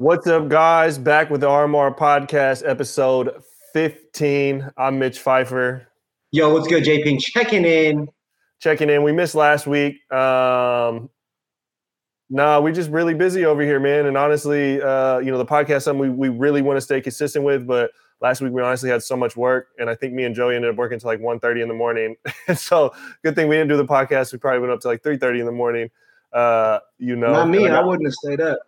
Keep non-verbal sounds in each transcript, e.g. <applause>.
What's up, guys? Back with the RMR podcast, episode 15. I'm Mitch Pfeiffer. Yo, what's good, JP? Checking in. Checking in. We missed last week. Um, nah, we're just really busy over here, man. And honestly, uh, you know, the podcast something we, we really want to stay consistent with, but last week we honestly had so much work and i think me and joey ended up working until like 1.30 in the morning <laughs> so good thing we didn't do the podcast we probably went up to like 3.30 in the morning uh, you know not me i wouldn't have stayed up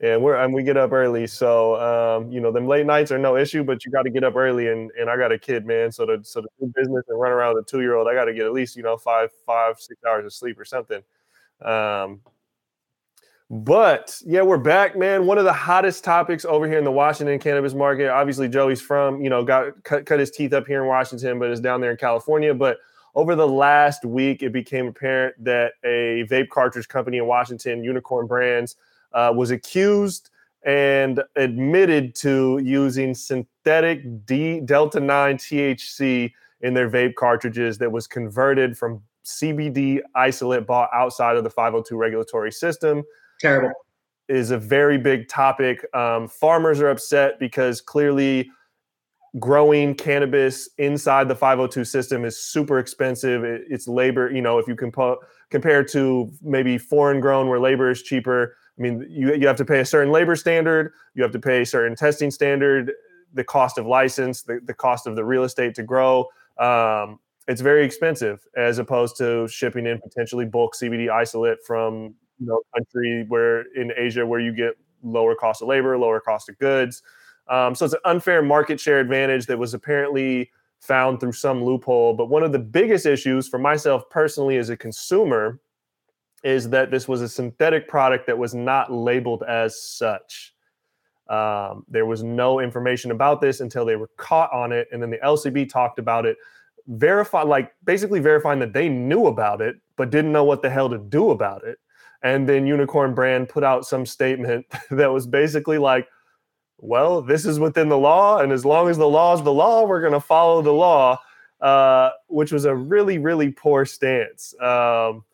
and we're and we get up early. So um, you know, them late nights are no issue, but you got to get up early. And and I got a kid, man. So to so to do business and run around with a two year old, I got to get at least you know five five six hours of sleep or something. Um, but yeah, we're back, man. One of the hottest topics over here in the Washington cannabis market. Obviously, Joey's from you know got cut, cut his teeth up here in Washington, but is down there in California. But over the last week, it became apparent that a vape cartridge company in Washington, Unicorn Brands uh, was accused and admitted to using synthetic D delta 9 THC in their vape cartridges that was converted from CBD isolate bought outside of the 502 regulatory system. Terrible. Is a very big topic. Um, farmers are upset because clearly growing cannabis inside the 502 system is super expensive. It, it's labor, you know, if you compo- compare to maybe foreign grown where labor is cheaper, I mean, you, you have to pay a certain labor standard, you have to pay a certain testing standard, the cost of license, the, the cost of the real estate to grow. Um, it's very expensive as opposed to shipping in potentially bulk CBD isolate from you know country where in Asia where you get lower cost of labor, lower cost of goods. Um, so it's an unfair market share advantage that was apparently found through some loophole. But one of the biggest issues for myself personally as a consumer is that this was a synthetic product that was not labeled as such. Um, there was no information about this until they were caught on it, and then the LCB talked about it, verify like basically verifying that they knew about it but didn't know what the hell to do about it. And then Unicorn Brand put out some statement <laughs> that was basically like, "Well, this is within the law, and as long as the law is the law, we're going to follow the law," uh, which was a really, really poor stance. Um,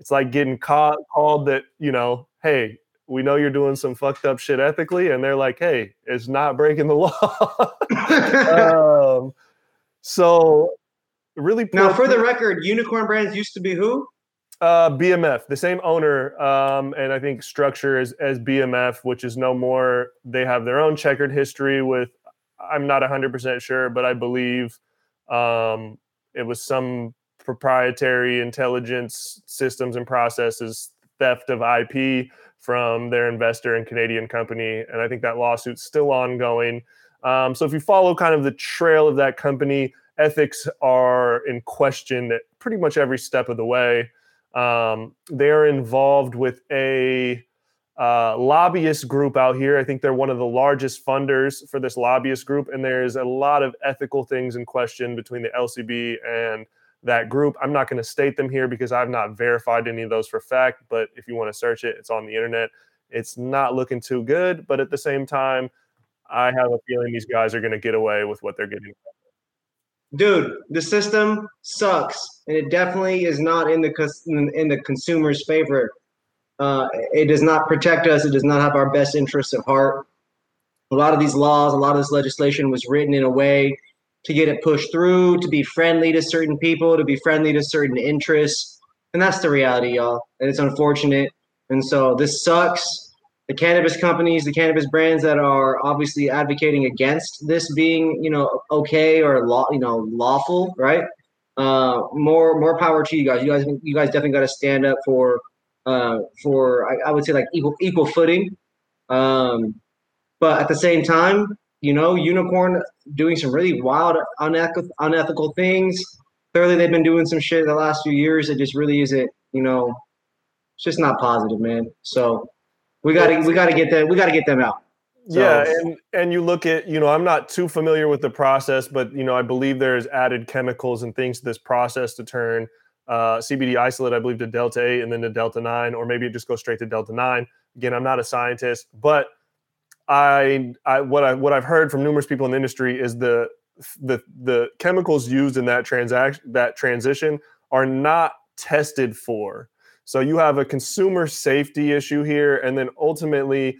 it's like getting caught called that, you know, hey, we know you're doing some fucked up shit ethically, and they're like, hey, it's not breaking the <laughs> law. um, so really now for the record, Unicorn Brands used to be who? Uh, BMF, the same owner, um, and I think structure as, as BMF, which is no more. They have their own checkered history with. I'm not 100 percent sure, but I believe um, it was some proprietary intelligence systems and processes, theft of IP from their investor and Canadian company. And I think that lawsuit's still ongoing. Um, so if you follow kind of the trail of that company, ethics are in question at pretty much every step of the way. Um, they are involved with a uh, lobbyist group out here. I think they're one of the largest funders for this lobbyist group, and there's a lot of ethical things in question between the LCB and that group. I'm not going to state them here because I've not verified any of those for fact, but if you want to search it, it's on the internet. It's not looking too good, but at the same time, I have a feeling these guys are going to get away with what they're getting. Dude, the system sucks, and it definitely is not in the in the consumer's favor. Uh, it does not protect us. It does not have our best interests at heart. A lot of these laws, a lot of this legislation was written in a way to get it pushed through, to be friendly to certain people, to be friendly to certain interests. And that's the reality, y'all. And it's unfortunate. And so this sucks. The cannabis companies, the cannabis brands that are obviously advocating against this being, you know, okay or law, you know, lawful, right? Uh, more more power to you guys. You guys, you guys definitely got to stand up for, uh, for I, I would say like equal equal footing. Um, but at the same time, you know, Unicorn doing some really wild, unethical, unethical things. Clearly, they've been doing some shit the last few years. It just really isn't, you know, it's just not positive, man. So we got to we got to get that we got to get them out. So. Yeah, and and you look at you know I'm not too familiar with the process, but you know I believe there's added chemicals and things to this process to turn uh, CBD isolate, I believe, to Delta eight and then to Delta nine, or maybe it just goes straight to Delta nine. Again, I'm not a scientist, but I, I what I what I've heard from numerous people in the industry is the the the chemicals used in that transaction that transition are not tested for. So you have a consumer safety issue here, and then ultimately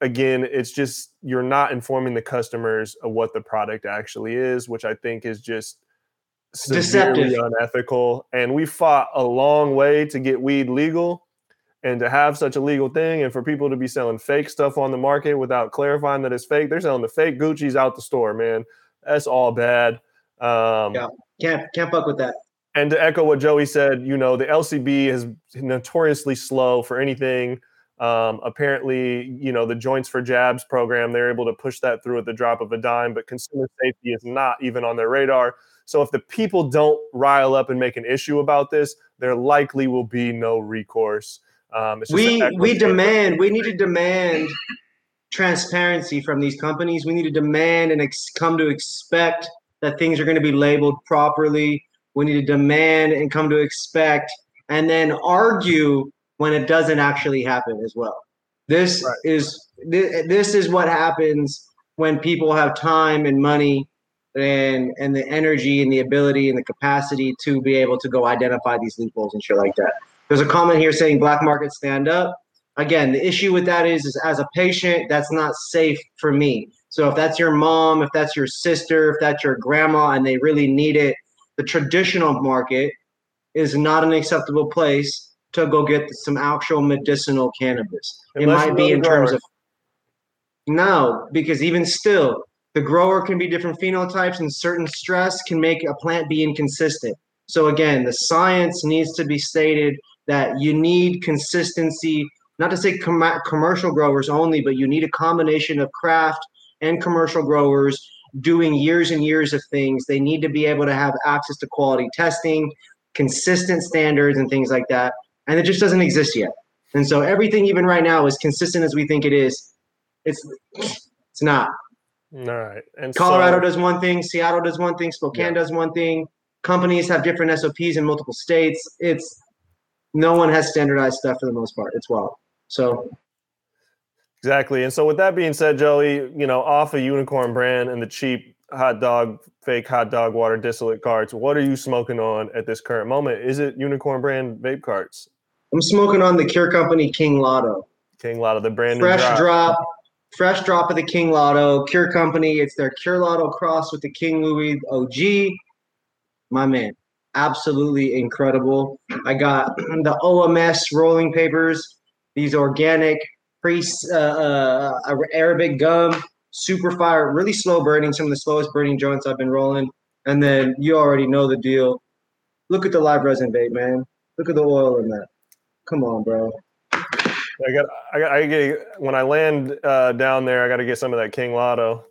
again, it's just you're not informing the customers of what the product actually is, which I think is just severely Deceptive. unethical. And we fought a long way to get weed legal and to have such a legal thing and for people to be selling fake stuff on the market without clarifying that it's fake. They're selling the fake Gucci's out the store, man. That's all bad. Um, yeah, can't can't fuck with that. And to echo what Joey said, you know, the LCB is notoriously slow for anything um, apparently, you know, the Joints for Jabs program, they're able to push that through at the drop of a dime, but consumer safety is not even on their radar. So if the people don't rile up and make an issue about this, there likely will be no recourse. Um, we we demand, we need to demand <laughs> transparency from these companies. We need to demand and ex- come to expect that things are going to be labeled properly. We need to demand and come to expect and then argue when it doesn't actually happen as well. This right. is this is what happens when people have time and money and and the energy and the ability and the capacity to be able to go identify these loopholes and shit like that. There's a comment here saying black market stand up. Again, the issue with that is, is as a patient, that's not safe for me. So if that's your mom, if that's your sister, if that's your grandma, and they really need it, the traditional market is not an acceptable place to go get some actual medicinal cannabis. Unless it might be in terms of no, because even still, the grower can be different phenotypes, and certain stress can make a plant be inconsistent. So again, the science needs to be stated that you need consistency. Not to say com- commercial growers only, but you need a combination of craft and commercial growers doing years and years of things. They need to be able to have access to quality testing, consistent standards, and things like that and it just doesn't exist yet. And so everything, even right now, is consistent as we think it is. It's it's not. All right. And Colorado so, does one thing, Seattle does one thing, Spokane yeah. does one thing. Companies have different SOPs in multiple states. It's no one has standardized stuff for the most part. It's wild. So exactly. And so with that being said, Joey, you know, off a unicorn brand and the cheap hot dog, fake hot dog water distillate carts, what are you smoking on at this current moment? Is it unicorn brand vape carts? I'm smoking on the Cure Company King Lotto. King Lotto, the brand fresh drop. drop. fresh drop of the King Lotto. Cure Company. It's their Cure Lotto cross with the King Louis OG. My man, absolutely incredible. I got the OMS rolling papers. These organic pre uh, uh, Arabic gum, super fire, really slow burning. Some of the slowest burning joints I've been rolling. And then you already know the deal. Look at the live resin vape, man. Look at the oil in that. Come on, bro. I got, I got, I get when I land uh, down there, I got to get some of that King Lotto.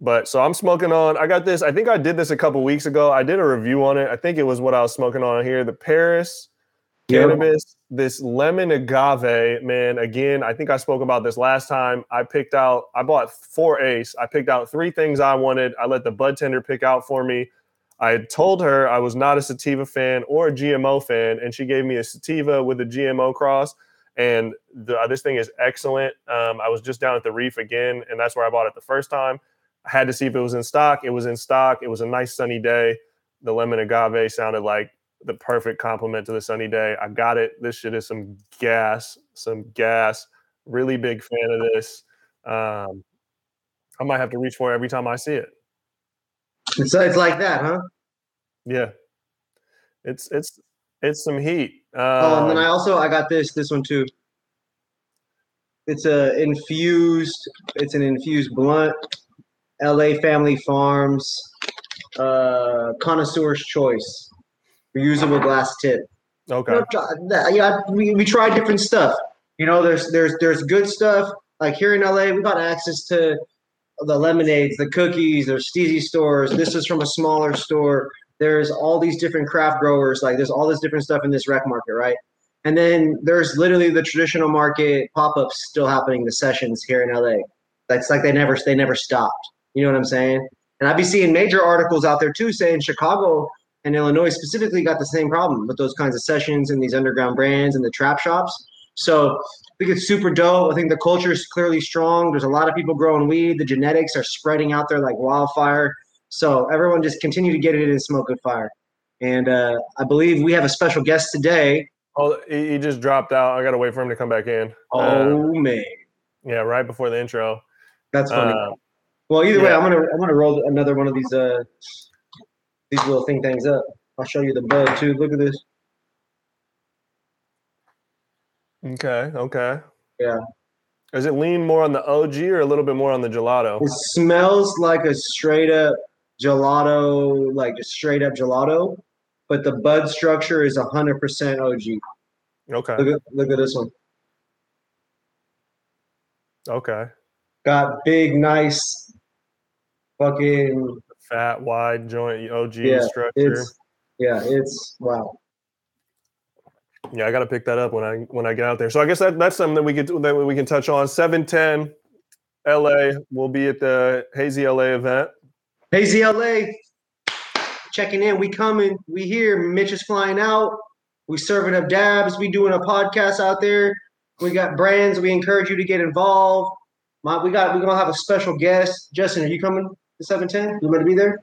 But so I'm smoking on. I got this. I think I did this a couple weeks ago. I did a review on it. I think it was what I was smoking on here. The Paris cannabis, this lemon agave, man. Again, I think I spoke about this last time. I picked out. I bought four Ace. I picked out three things I wanted. I let the bud tender pick out for me. I told her I was not a sativa fan or a GMO fan, and she gave me a sativa with a GMO cross. And the, uh, this thing is excellent. Um, I was just down at the Reef again, and that's where I bought it the first time. I had to see if it was in stock. It was in stock. It was a nice sunny day. The lemon agave sounded like the perfect complement to the sunny day. I got it. This shit is some gas, some gas. Really big fan of this. Um, I might have to reach for it every time I see it. So it's like that, huh? Yeah. It's it's it's some heat. Um, oh, and then I um, also I got this this one too. It's a infused. It's an infused blunt. L.A. Family Farms. Uh, connoisseur's choice. Reusable glass tip. Okay. You know, yeah, we, we tried different stuff. You know, there's there's there's good stuff. Like here in LA, we got access to the lemonades, the cookies, there's Steezy stores. This is from a smaller store. There's all these different craft growers. Like there's all this different stuff in this rec market, right? And then there's literally the traditional market pop-ups still happening, the sessions here in LA. That's like they never they never stopped. You know what I'm saying? And I'd be seeing major articles out there too saying Chicago and Illinois specifically got the same problem with those kinds of sessions and these underground brands and the trap shops. So I think it's super dope. I think the culture is clearly strong. There's a lot of people growing weed. The genetics are spreading out there like wildfire. So everyone just continue to get it and smoke good fire. And uh, I believe we have a special guest today. Oh, he, just dropped out. I gotta wait for him to come back in. Oh Uh, man, yeah, right before the intro. that's funny. Uh, well, either way. I'm gonna I'm gonna roll another one of these uh these little thing things up. I'll show you the bud too. Look at this. okay, okay. Yeah. Is it lean more on the OG or a little bit more on the gelato? It smells like a straight up gelato, like a straight up gelato, but the bud structure is hundred percent OG. Okay, Look at look at this one. okay. Got big, nice, fucking Fat, wide joint OG Yeah, structure. it's yeah, it's wow. Yeah, I got to pick that up when I when I get out there. So I guess that that's something that we could that we can touch on. Seven ten, LA. We'll be at the Hazy LA event. Hazy LA, checking in. We coming. We here. Mitch is flying out. We serving up dabs. We doing a podcast out there. We got brands. We encourage you to get involved. My, we got. We're gonna have a special guest. Justin, are you coming to seven ten? You going to be there?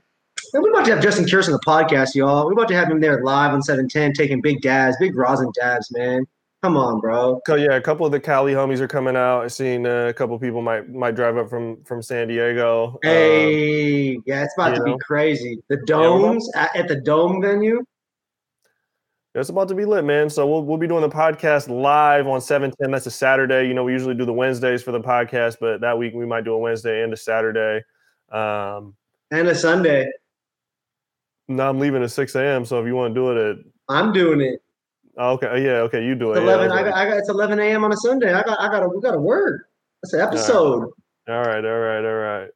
And we're about to have Justin Kearse on the podcast, y'all. We're about to have him there live on seven ten, taking big dabs, big rosin dabs, man. Come on, bro. So yeah, a couple of the Cali homies are coming out. I've seen uh, a couple of people might might drive up from from San Diego. Um, Hey, yeah, it's about to be crazy. The domes at, at the dome venue. it's about to be lit, man. So we'll we'll be doing the podcast live on seven ten. That's a Saturday. You know, we usually do the Wednesdays for the podcast, but that week we might do a Wednesday and a Saturday. Um, and a Sunday. no, I'm leaving at six a.m. So if you want to do it at I'm doing it. oh, okay, oh, yeah, okay, you do it. It's Yeah, eleven. that's I got, I got. It's eleven a.m. on a Sunday. I got. I got. to We got to work. That's an episode. All right, all right, all right.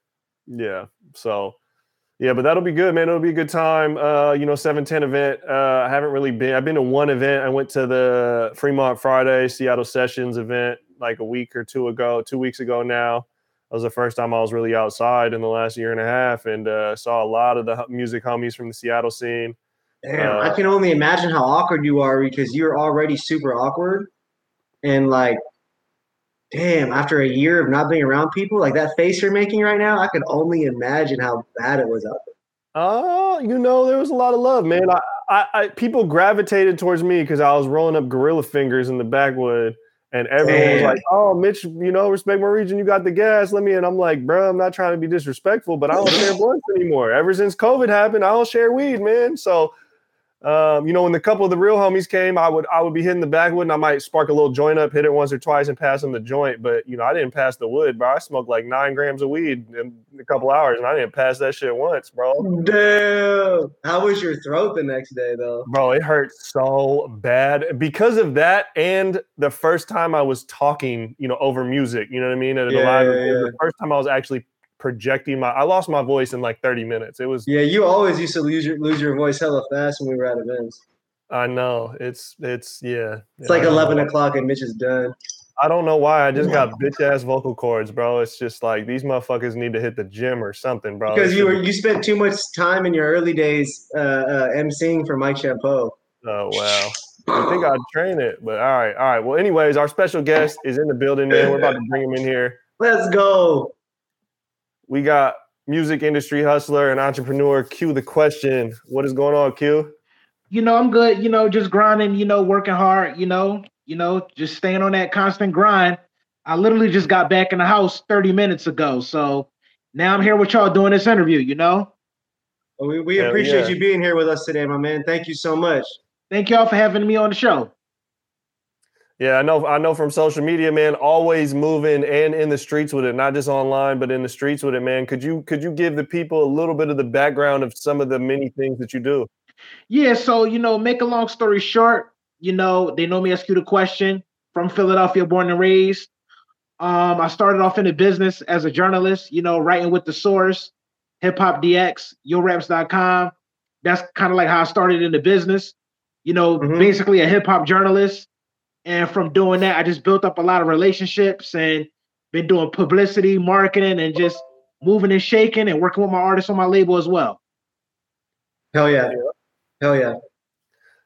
Yeah. So, yeah, but that'll be good, man. It'll be a good time. Uh, you know, seven ten event. Uh, I haven't really been. I've been to one event. I went to the Fremont Friday Seattle Sessions event like a week or two ago, two weeks ago now. That was the first time I was really outside in the last year and a half, and uh, saw a lot of the music homies from the Seattle scene. Damn, I Uh, can only imagine how awkward you are because you're already super awkward, and like, damn, after a year of not being around people, like that face you're making right now, I can only imagine how bad it was out there. Oh, you know, there was a lot of love, man. I, I, I people gravitated towards me because I was rolling up gorilla fingers in the backwood, and everyone was like, "Oh, Mitch, you know, respect my region. You got the gas. Let me." And I'm like, "Bro, I'm not trying to be disrespectful, but I don't share <laughs> blunts anymore. Ever since COVID happened, I don't share weed, man. So, um, you know, when the couple of the real homies came, I would I would be hitting the backwood, and I might spark a little joint up, hit it once or twice, and pass them the joint. But you know, I didn't pass the wood, bro. I smoked like nine grams of weed in a couple hours, and I didn't pass that shit once, bro. Damn. How was your throat the next day though? Bro, it hurt so bad because of that, and the first time I was talking, you know, over music. You know what I mean? At a Yeah, live, yeah, yeah. the first time I was actually projecting my. I lost my voice in like thirty minutes. It was. Yeah, you always used to lose your lose your voice hella fast when we were at events. I know it's it's yeah. It's like eleven know. o'clock and Mitch is done. I don't know why. I just got bitch ass vocal cords, bro. It's just like these motherfuckers need to hit the gym or something, bro. Because you were you spent too much time in your early days uh, uh emceeing for Mike Champeau. Oh wow. I think I'd train it, but all right, all right. Well, anyways, our special guest is in the building, man. We're about to bring him in here. Let's go. We got music industry hustler and entrepreneur. Q the question. What is going on, Q? you know, I'm good, you know, just grinding, you know, working hard, you know, you know, just staying on that constant grind. I literally just got back in the house 30 minutes ago. So now I'm here with y'all doing this interview, you know. Well, we we Hell appreciate yeah. you being here with us today, my man. Thank you so much. Thank y'all for having me on the show. Yeah, I know. I know from social media, man. Always moving and in the streets with it, not just online, but in the streets with it, man. Could you could you give the people a little bit of the background of some of the many things that you do? Yeah, so you know, make a long story short, you know, they know me as Q the Question from Philadelphia, born and raised. Um, I started off in the business as a journalist, you know, writing with the source, HipHopDX, yoraps.com. That's kind of like how I started in the business, you know, Mhm. basically a hip hop journalist. And from doing that, I just built up a lot of relationships and been doing publicity, marketing, and just moving and shaking and working with my artists on my label as well. Hell yeah. Hell yeah.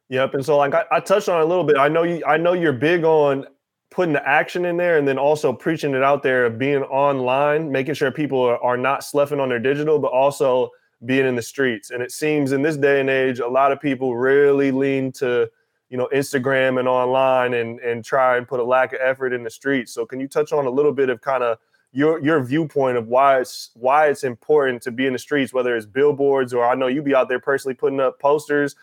Yep. And so like I, I touched on it a little bit. I know you I know you're big on putting the action in there and then also preaching it out there of being online, making sure people are, are not sloughing on their digital, but also being in the streets. And it seems in this day and age, a lot of people really lean to you know Instagram and online and and try and put a lack of effort in the streets. So can you touch on a little bit of kind of your your viewpoint of why it's why it's important to be in the streets, whether it's billboards or I know you be out there personally putting up posters,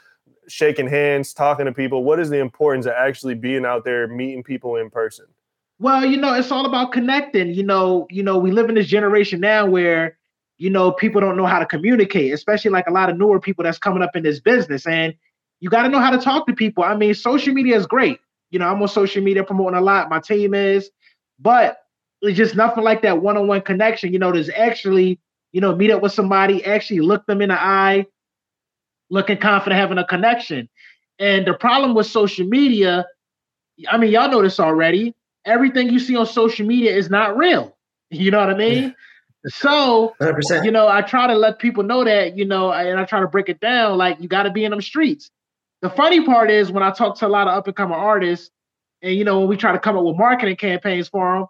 shaking hands, talking to people. What is the importance of actually being out there meeting people in person? Well, you know, it's all about connecting. You know, you know, we live in this generation now where you know people don't know how to communicate, especially like a lot of newer people that's coming up in this business and you got to know how to talk to people. I mean, social media is great. You know, I'm on social media promoting a lot. My team is, but it's just nothing like that one-on-one connection. You know, there's actually, you know, meet up with somebody, actually look them in the eye, looking confident, having a connection. And the problem with social media, I mean, y'all know this already. Everything you see on social media is not real. <laughs> You know what I mean? So, 100%. you know, I try to let people know that, you know, and I try to break it down like you got to be in them streets. The funny part is when I talk to a lot of up and coming artists, and you know, when we try to come up with marketing campaigns for them,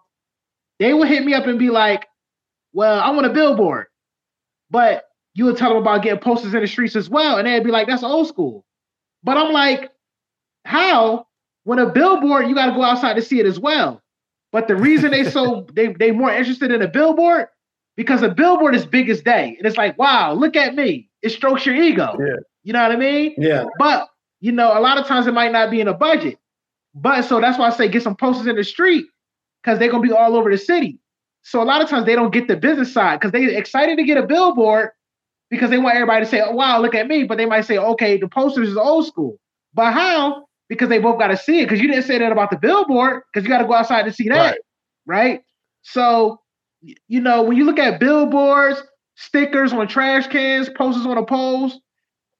they will hit me up and be like, "Well, I want a billboard," but you would tell them about getting posters in the streets as well, and they'd be like, "That's old school." But I'm like, how? When a billboard, you got to go outside to see it as well. But the reason they so <laughs> they they more interested in a billboard because a billboard is big as day, and it's like, wow, look at me. It strokes your ego. Yeah. You know what I mean? Yeah. But you know, a lot of times it might not be in a budget. But so that's why I say get some posters in the street because they're gonna be all over the city. So a lot of times they don't get the business side because they're excited to get a billboard because they want everybody to say, oh, wow, look at me. But they might say, okay, the posters is old school. But how? Because they both got to see it. Because you didn't say that about the billboard, because you got to go outside to see that. Right. right. So, you know, when you look at billboards, stickers on trash cans, posters on the poles,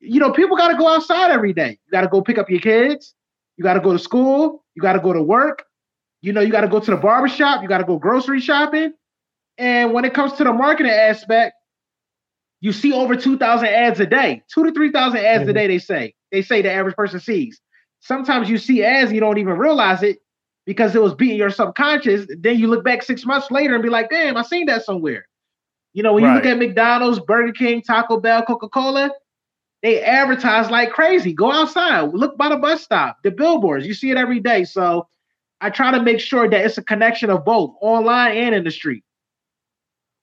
you know, people got to go outside every day. You got to go pick up your kids. You got to go to school. You got to go to work. You know, you got to go to the barbershop. You got to go grocery shopping. And when it comes to the marketing aspect, you see over 2,000 ads a day, two to 3,000 ads mm-hmm. a day, they say. They say the average person sees. Sometimes you see ads and you don't even realize it because it was beating your subconscious. Then you look back six months later and be like, damn, I seen that somewhere. You know, when right. you look at McDonald's, Burger King, Taco Bell, Coca Cola, they advertise like crazy. Go outside, look by the bus stop, the billboards. You see it every day. So I try to make sure that it's a connection of both online and in the street.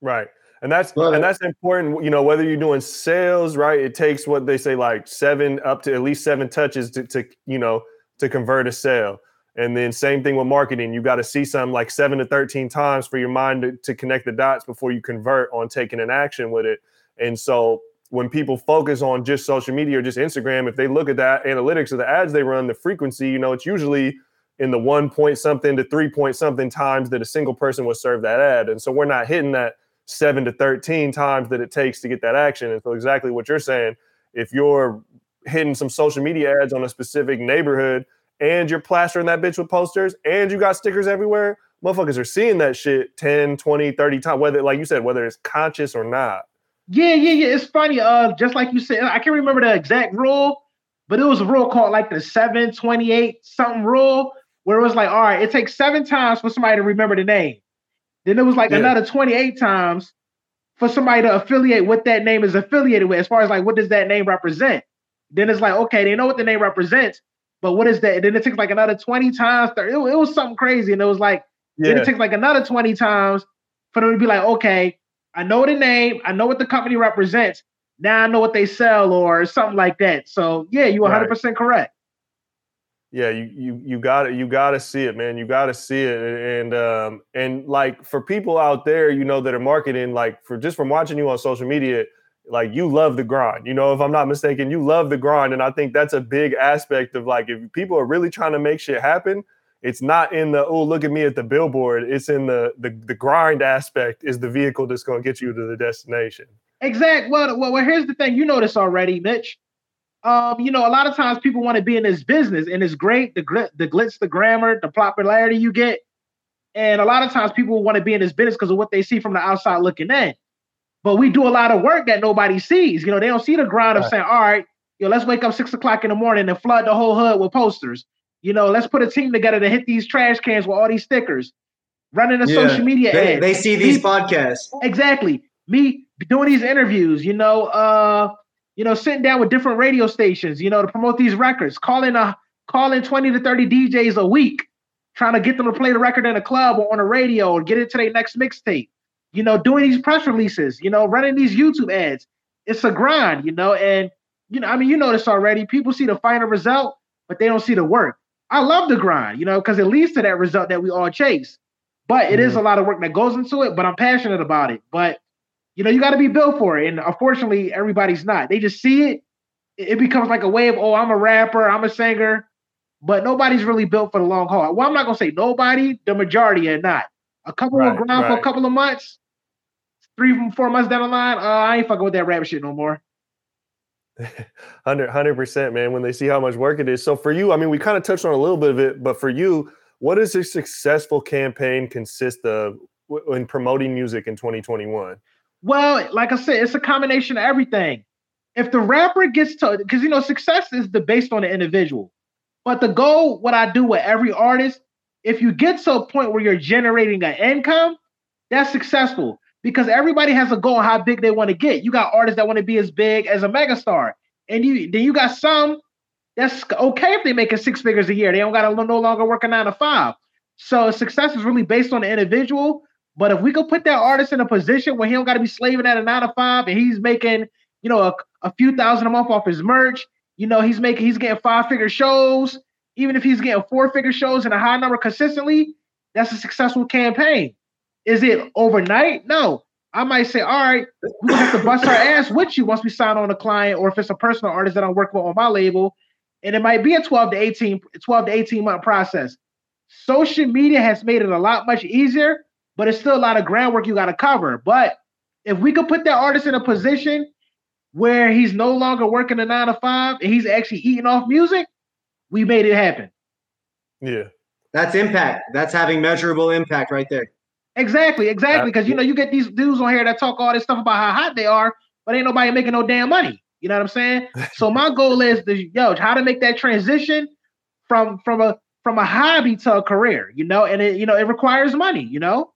Right. And that's and that's important, you know, whether you're doing sales, right? It takes what they say like seven up to at least seven touches to, to you know, to convert a sale. And then same thing with marketing. You got to see something like seven to 13 times for your mind to, to connect the dots before you convert on taking an action with it. And so when people focus on just social media or just Instagram, if they look at that analytics of the ads they run, the frequency, you know, it's usually in the one point something to three point something times that a single person would serve that ad. And so we're not hitting that seven to 13 times that it takes to get that action. And so exactly what you're saying, if you're hitting some social media ads on a specific neighborhood and you're plastering that bitch with posters and you got stickers everywhere, motherfuckers are seeing that shit 10, 20, 30 times, whether like you said, whether it's conscious or not. Yeah, yeah, yeah. It's funny. Uh, just like you said, I can't remember the exact rule, but it was a rule called like the 728 something rule, where it was like, all right, it takes seven times for somebody to remember the name. Then it was like yeah. another 28 times for somebody to affiliate what that name is affiliated with, as far as like what does that name represent. Then it's like, okay, they know what the name represents, but what is that? And then it takes like another 20 times. 30, it, it was something crazy. And it was like, yeah. then it takes like another 20 times for them to be like, okay, I know the name, I know what the company represents. Now I know what they sell or something like that. So yeah, you 100 percent correct. Yeah, you you you got it. you got to see it, man. You got to see it, and um and like for people out there, you know that are marketing, like for just from watching you on social media, like you love the grind. You know, if I'm not mistaken, you love the grind, and I think that's a big aspect of like if people are really trying to make shit happen, it's not in the oh look at me at the billboard. It's in the the, the grind aspect is the vehicle that's going to get you to the destination. Exactly well, well well here's the thing you know this already mitch. Um you know a lot of times people want to be in this business and it's great the grit the glitz the grammar the popularity you get and a lot of times people want to be in this business because of what they see from the outside looking in. But we do a lot of work that nobody sees you know they don't see the grind right. of saying all right yo let's wake up six o'clock in the morning and flood the whole hood with posters you know, let's put a team together to hit these trash cans with all these stickers, running a yeah. social media they, ad. They see these Me, podcasts. Exactly. Me doing these interviews, you know, uh, you know, sitting down with different radio stations, you know, to promote these records, calling a calling 20 to 30 DJs a week, trying to get them to play the record in a club or on a radio or get it to their next mixtape. You know, doing these press releases, you know, running these YouTube ads. It's a grind, you know, and you know, I mean, you know this already. People see the final result, but they don't see the work. I love the grind, you know, because it leads to that result that we all chase. But it mm-hmm. is a lot of work that goes into it, but I'm passionate about it. But you know, you got to be built for it. And unfortunately, everybody's not. They just see it. It becomes like a way of, oh, I'm a rapper, I'm a singer, but nobody's really built for the long haul. Well, I'm not gonna say nobody, the majority are not. A couple right, of grind right. for a couple of months, three from four months down the line, uh, I ain't fucking with that rap shit no more. <laughs> 100 percent, man. When they see how much work it is. So for you, I mean, we kind of touched on a little bit of it, but for you, what does a successful campaign consist of in promoting music in 2021? Well, like I said, it's a combination of everything. If the rapper gets to, because you know, success is the based on the individual. But the goal, what I do with every artist, if you get to a point where you're generating an income, that's successful because everybody has a goal on how big they want to get. You got artists that want to be as big as a megastar, and you then you got some that's okay if they making six figures a year. They don't got to no longer work a nine to five. So success is really based on the individual. But if we could put that artist in a position where he don't got to be slaving at a nine to five, and he's making you know a, a few thousand a month off his merch, you know he's making he's getting five figure shows. Even if he's getting four figure shows and a high number consistently, that's a successful campaign. Is it overnight? No. I might say, all right, we have to bust our ass with you once we sign on a client, or if it's a personal artist that I'm working with on my label, and it might be a 12 to 18, 12 to 18 month process. Social media has made it a lot much easier, but it's still a lot of groundwork you got to cover. But if we could put that artist in a position where he's no longer working a nine to five and he's actually eating off music, we made it happen. Yeah. That's impact. That's having measurable impact right there. Exactly, exactly. Because you know, you get these dudes on here that talk all this stuff about how hot they are, but ain't nobody making no damn money. You know what I'm saying? <laughs> so my goal is to yo, how to make that transition from from a from a hobby to a career, you know, and it you know it requires money, you know.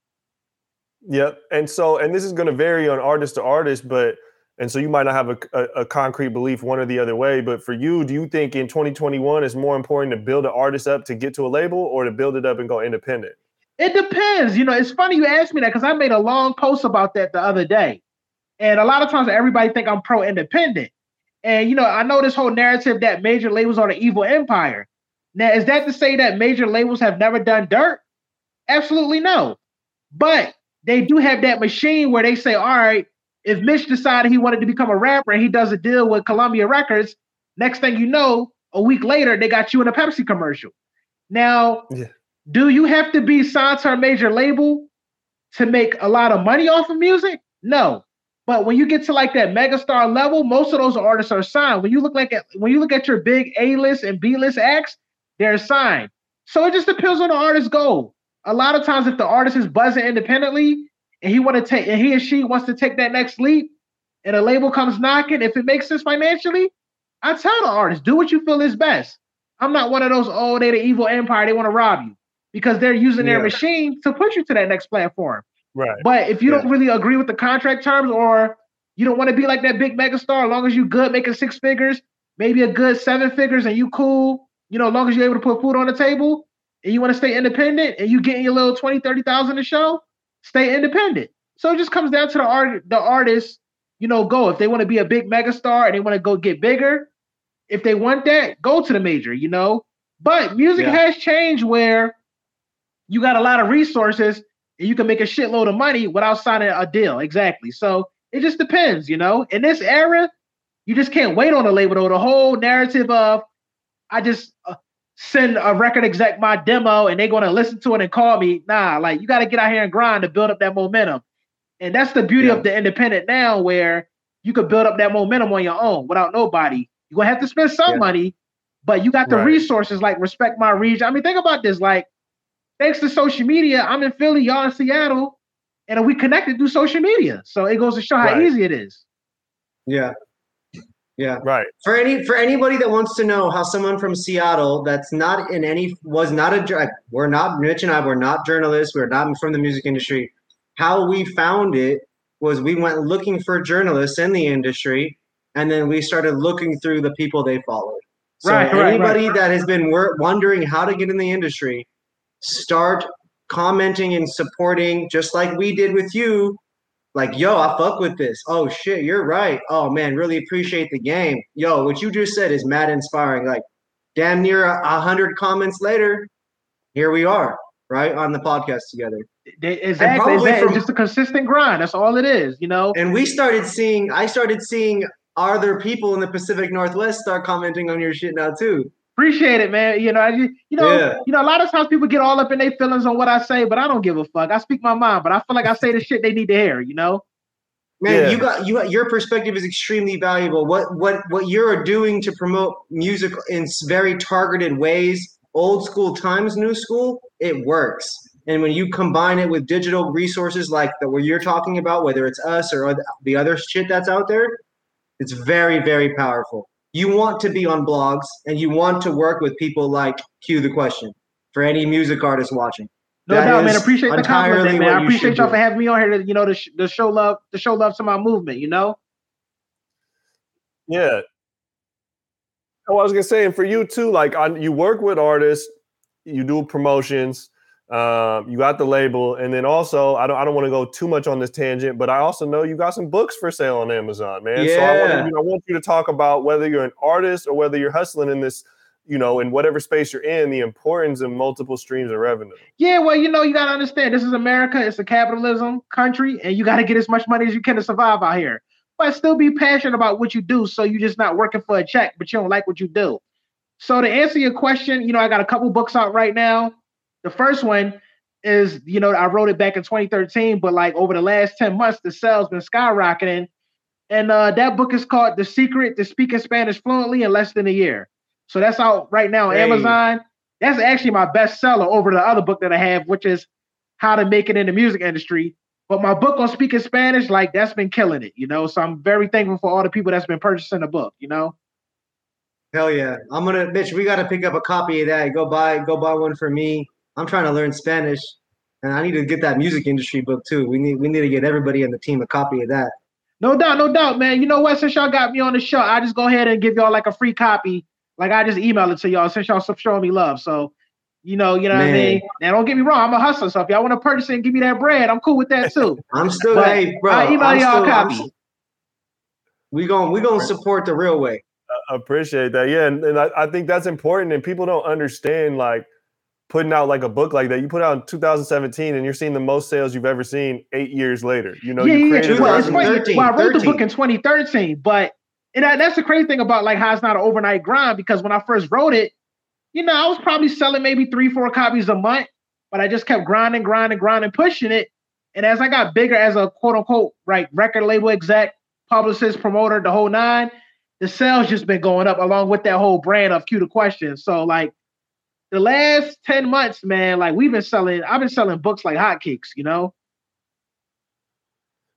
Yep. And so and this is going to vary on artist to artist, but and so you might not have a, a, a, concrete belief one or the other way. But for you, do you think in 2021 it's more important to build an artist up to get to a label or to build it up and go independent? It depends. You know, it's funny you asked me that because I made a long post about that the other day. And a lot of times everybody think I'm pro independent. And you know, I know this whole narrative that major labels are the evil empire. Now, is that to say that major labels have never done dirt? Absolutely no. But they do have that machine where they say, all right, if Mitch decided he wanted to become a rapper and he does a deal with Columbia Records, next thing you know, a week later, they got you in a Pepsi commercial. Now, yeah. Do you have to be signed to a major label to make a lot of money off of music? No. But when you get to like that megastar level, most of those artists are signed. When you look like at when you look at your big A list and B list acts, they're signed. So it just depends on the artist's goal. A lot of times, if the artist is buzzing independently and he want to take and he or she wants to take that next leap, and a label comes knocking, if it makes sense financially, I tell the artist, do what you feel is best. I'm not one of those, oh, they the evil empire, they want to rob you. Because they're using yeah. their machine to push you to that next platform. Right. But if you yeah. don't really agree with the contract terms or you don't want to be like that big megastar, as long as you good making six figures, maybe a good seven figures, and you cool, you know, as long as you're able to put food on the table and you want to stay independent and you getting your little 20, 30,000 a show, stay independent. So it just comes down to the art the artist, you know, go. If they want to be a big megastar and they want to go get bigger, if they want that, go to the major, you know. But music yeah. has changed where you got a lot of resources and you can make a shitload of money without signing a deal. Exactly. So it just depends, you know. In this era, you just can't wait on a label though. The whole narrative of I just uh, send a record exec my demo and they're gonna listen to it and call me. Nah, like you got to get out here and grind to build up that momentum. And that's the beauty yeah. of the independent now, where you could build up that momentum on your own without nobody. You're gonna have to spend some yeah. money, but you got the right. resources like respect my region. I mean, think about this. Like thanks to social media, I'm in Philly, y'all in Seattle, and we connected through social media. So it goes to show how right. easy it is. Yeah. Yeah. Right. For any for anybody that wants to know how someone from Seattle that's not in any was not a we're not Mitch and I we're not journalists, we're not from the music industry. How we found it was we went looking for journalists in the industry and then we started looking through the people they followed. So Right, right, anybody that has been wor- wondering how to get in the industry, start commenting and supporting, just like we did with you. Like, yo, I fuck with this. Oh shit, you're right. Oh man, really appreciate the game. Yo, what you just said is mad inspiring. Like, damn near a hundred comments later, here we are, right on the podcast together. Exactly. probably exactly. from- just a consistent grind. That's all it is, you know. And we started seeing, I started seeing other people in the Pacific Northwest start commenting on your shit now too. Appreciate it, man. You know, I, ju- you know, Yeah. you know, a lot of times people get all up in their feelings on what I say, but I don't give a fuck. I speak my mind, but I feel like I say the shit they need to hear. You know. Man, Yeah. you got you your perspective is extremely valuable. What what what you're doing to promote music in very targeted ways, old school times new school, it works. And when you combine it with digital resources like the what you're talking about, whether it's us or the other shit that's out there, it's very very powerful. You want to be on blogs and you want to work with people like Q the question for any music artist watching. No That doubt, man. Appreciate the compliment, man. what I appreciate y'all do. for having me on here to, you know, to, sh- to show love, to show love to my movement. You know. Yeah. Oh, I was gonna say, and for you too, like on, you work with artists, you do promotions, um, you got the label, and then also I don't I don't want to go too much on this tangent, but I also know you got some books for sale on Amazon, man. So I want, you I want you to talk about whether you're an artist or whether you're hustling in this, you know, in whatever space you're in, the importance of multiple streams of revenue. Yeah, well, you know, you gotta understand this is America. It's a capitalism country, and you gotta get as much money as you can to survive out here. But still be passionate about what you do, so you're just not working for a check, but you don't like what you do. So to answer your question, you know, I got a couple books out right now. The first one is, you know, I wrote it back in 2013, but like over the last 10 months, the sales been skyrocketing. And uh, that book is called The Secret to Speaking Spanish Fluently in Less Than a Year. So that's out right now on Hey. Amazon. That's actually my bestseller over the other book that I have, which is How to Make It in the Music Industry. But my book on speaking Spanish, like that's been killing it, you know. So I'm very thankful for all the people that's been purchasing the book, you know. Hell yeah. I'm gonna bitch, we gotta pick up a copy of that. Go buy go buy one for me. I'm trying to learn Spanish and I need to get that music industry book too. We need we need to get everybody in the team a copy of that. No doubt, no doubt, man. You know what? Since y'all got me on the show, I just go ahead and give y'all like a free copy. Like I just email it to y'all since y'all so- showing me love. So, you know, you know what I mean. Now, don't get me wrong. I'm a hustler, so if y'all want to purchase it and give me that bread, I'm cool with that too. <laughs> I'm still But hey bro. I email I'm y'all a still- I'm copy. s- we gon' we gonna support the real way. I appreciate that. Yeah, and, and I, I think that's important, and people don't understand like putting out like a book like that. You put out in 2017, and you're seeing the most sales you've ever seen eight years later. You know, yeah, you yeah, created yeah. Well, it's funny. Well, I wrote the book in 2013, but and that, that's the crazy thing about like how it's not an overnight grind because when I first wrote it, you know, I was probably selling maybe three, four copies a month, but I just kept grinding, grinding, grinding, pushing it. And as I got bigger as a quote unquote right record label exec, publicist, promoter, the whole nine, the sales just been going up along with that whole brand of Q to question. So like the last 10 months, man, like we've been selling, I've been selling books like hotcakes, you know.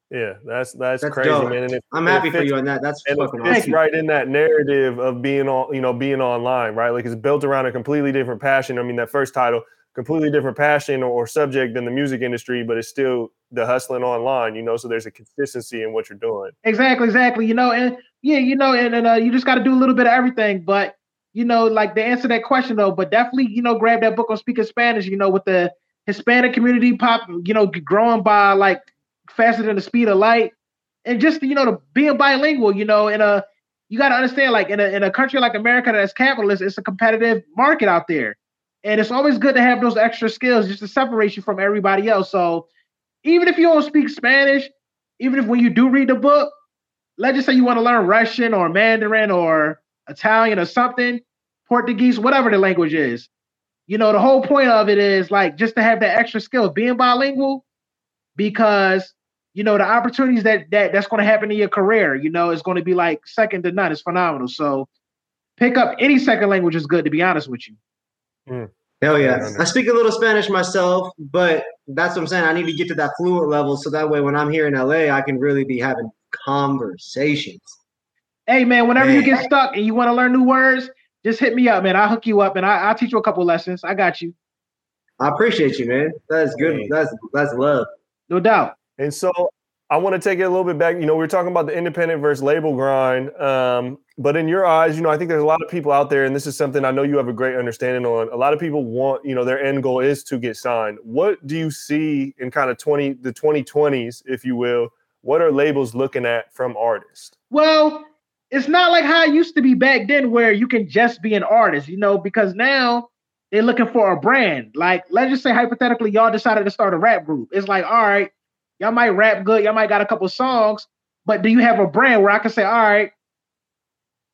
Yeah, that's that's, That's crazy, dope. man. And it, I'm it happy for you on that. That's and fucking it fits awesome. right in that narrative of being on, you know, being online, right? Like it's built around a completely different passion. I mean, that first title, completely different passion or, or subject than the music industry, but it's still the hustling online, you know. So there's a consistency in what you're doing. Exactly, exactly. You know, and yeah, you know, and, and uh, you just got to do a little bit of everything. But you know, like to answer that question though, but definitely, you know, grab that book on speaking Spanish. You know, with the Hispanic community pop, you know, growing by like faster than the speed of light, and just you know, to being bilingual. You know, in a you got to understand, like in a in a country like America that's capitalist, it's a competitive market out there, and it's always good to have those extra skills just to separate you from everybody else. So even if you don't speak Spanish, even if when you do read the book, let's just say you want to learn Russian or Mandarin or Italian or something, Portuguese, whatever the language is. You know, the whole point of it is like just to have that extra skill of being bilingual because you know the opportunities that that that's going to happen in your career, you know, is going to be like second to none. It's phenomenal. So pick up any second language is good to be honest with you. Hmm. Hell yeah. Yeah. I speak a little Spanish myself, but that's what I'm saying. I need to get to that fluent level so that way when I'm here in LA, I can really be having conversations. Hey man, whenever you get stuck and you want to learn new words, just hit me up, man. I'll hook you up and I, I'll teach you a couple lessons. I got you, I appreciate you, man. That's good. Hey. That's that's love. no doubt. And so I want to take it a little bit back. You know, we are talking about the independent versus label grind. Um, but in your eyes, you know, I think there's a lot of people out there, and this is something I know you have a great understanding on. A lot of people want, you know, their end goal is to get signed. What do you see in kind of 20 the 2020s, if you will? What are labels looking at from artists? Well, it's not like how it used to be back then where you can just be an artist, you know, because now they're looking for a brand. Like, let's just say hypothetically, y'all decided to start a rap group. It's like, all right, y'all might rap good, y'all might got a couple songs, but do you have a brand where I can say, all right,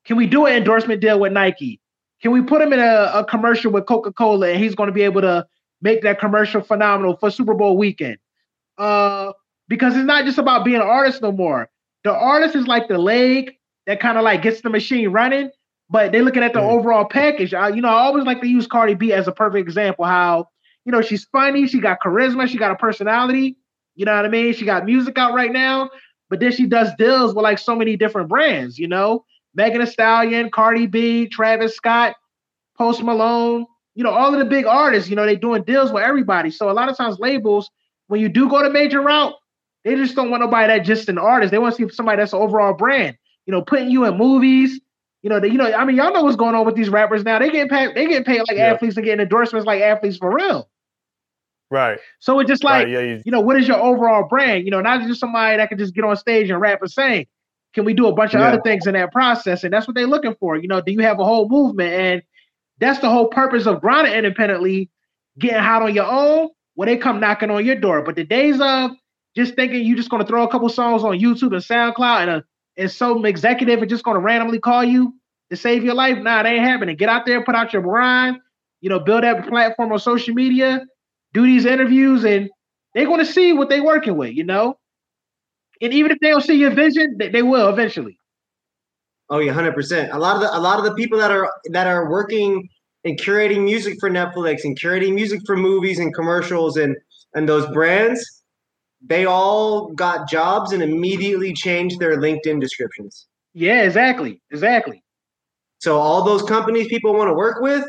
can we do an endorsement deal with Nike? Can we put him in a, a commercial with Coca-Cola and he's going to be able to make that commercial phenomenal for Super Bowl weekend? Uh, because it's not just about being an artist no more. The artist is like the leg that kind of like gets the machine running, but they're looking at the mm. overall package. I, you know, I always like to use Cardi B as a perfect example. How you know she's funny, she got charisma, she got a personality. You know what I mean? She got music out right now, but then she does deals with like so many different brands. You know, Megan Thee Stallion, Cardi B, Travis Scott, Post Malone. You know, all of the big artists. You know, they doing deals with everybody. So a lot of times labels, when you do go to major route, they just don't want nobody that just an artist. They want to see somebody that's an overall brand. You know, putting you in movies. You know, they, you know, I mean, y'all know what's going on with these rappers now. They get paid. They get paid like yeah. athletes and getting endorsements like athletes for real. Right. So it's just like, right, yeah, you, you know, what is your overall brand? You know, not just somebody that can just get on stage and rap and sing. Can we do a bunch of yeah. other things in that process? And that's what they're looking for. You know, do you have a whole movement? And that's the whole purpose of grinding independently, getting hot on your own when they come knocking on your door. But the days of just thinking you're just going to throw a couple songs on YouTube and SoundCloud and a and some executive is just going to randomly call you to save your life, nah, it ain't happening. Get out there, put out your grind, you know, build that platform on social media, do these interviews, and they're going to see what they're working with, you know. And even if they don't see your vision, they, they will eventually. Oh yeah, hundred percent. A lot of the a lot of the people that are that are working and curating music for Netflix and curating music for movies and commercials and and those brands, they all got jobs and immediately changed their LinkedIn descriptions. Yeah, exactly, exactly. So all those companies people want to work with,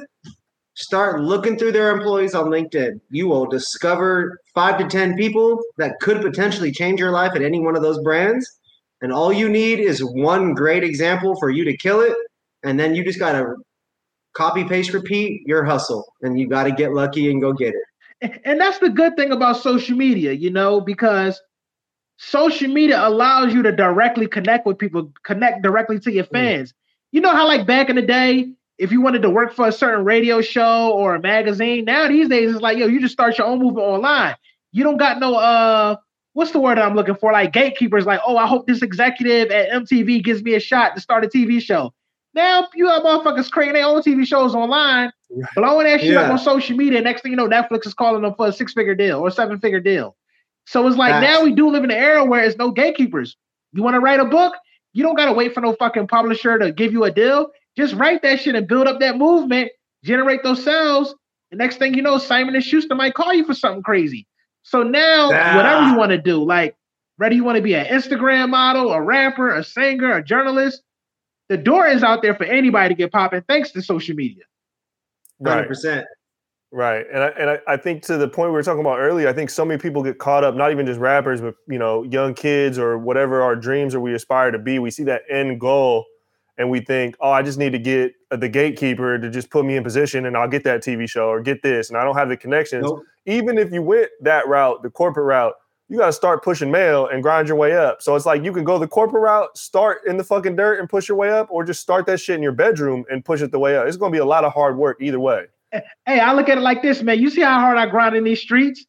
start looking through their employees on LinkedIn. You will discover five to 10 people that could potentially change your life at any one of those brands. And all you need is one great example for you to kill it. And then you just got to copy, paste, repeat your hustle. And you got to get lucky and go get it. And that's the good thing about social media, you know, because social media allows you to directly connect with people, connect directly to your mm. fans. Mm. You know how, like, back in the day, if you wanted to work for a certain radio show or a magazine, now these days it's like, yo, you just start your own movement online. You don't got no uh what's the word I'm looking for? Like gatekeepers, like, oh, I hope this executive at MTV gives me a shot to start a TV show. Now you have motherfuckers creating their own TV shows online, blowing that shit yeah. up on social media. Next thing you know, Netflix is calling them for a six-figure deal or seven-figure deal. So it's like now we do live in an era where it's no gatekeepers. You want to write a book? You don't gotta wait for no fucking publisher to give you a deal. Just write that shit and build up that movement, generate those sales. The next thing you know, Simon and Schuster might call you for something crazy. So now, whatever you want to do, like whether you want to be an Instagram model, a rapper, a singer, a journalist, the door is out there for anybody to get popping thanks to social media. Hundred percent. Right, and I, and I, I think to the point we were talking about earlier, I think so many people get caught up, not even just rappers, but you know, young kids or whatever our dreams or we aspire to be. We see that end goal, and we think, oh, I just need to get uh, the gatekeeper to just put me in position and I'll get that TV show or get this. And I don't have the connections. Nope. Even if you went that route, the corporate route, you got to start pushing mail and grind your way up. So it's like you can go the corporate route, start in the fucking dirt and push your way up, or just start that shit in your bedroom and push it the way up. It's going to be a lot of hard work either way. <laughs> Hey, I look at it like this, man. You see how hard I grind in these streets?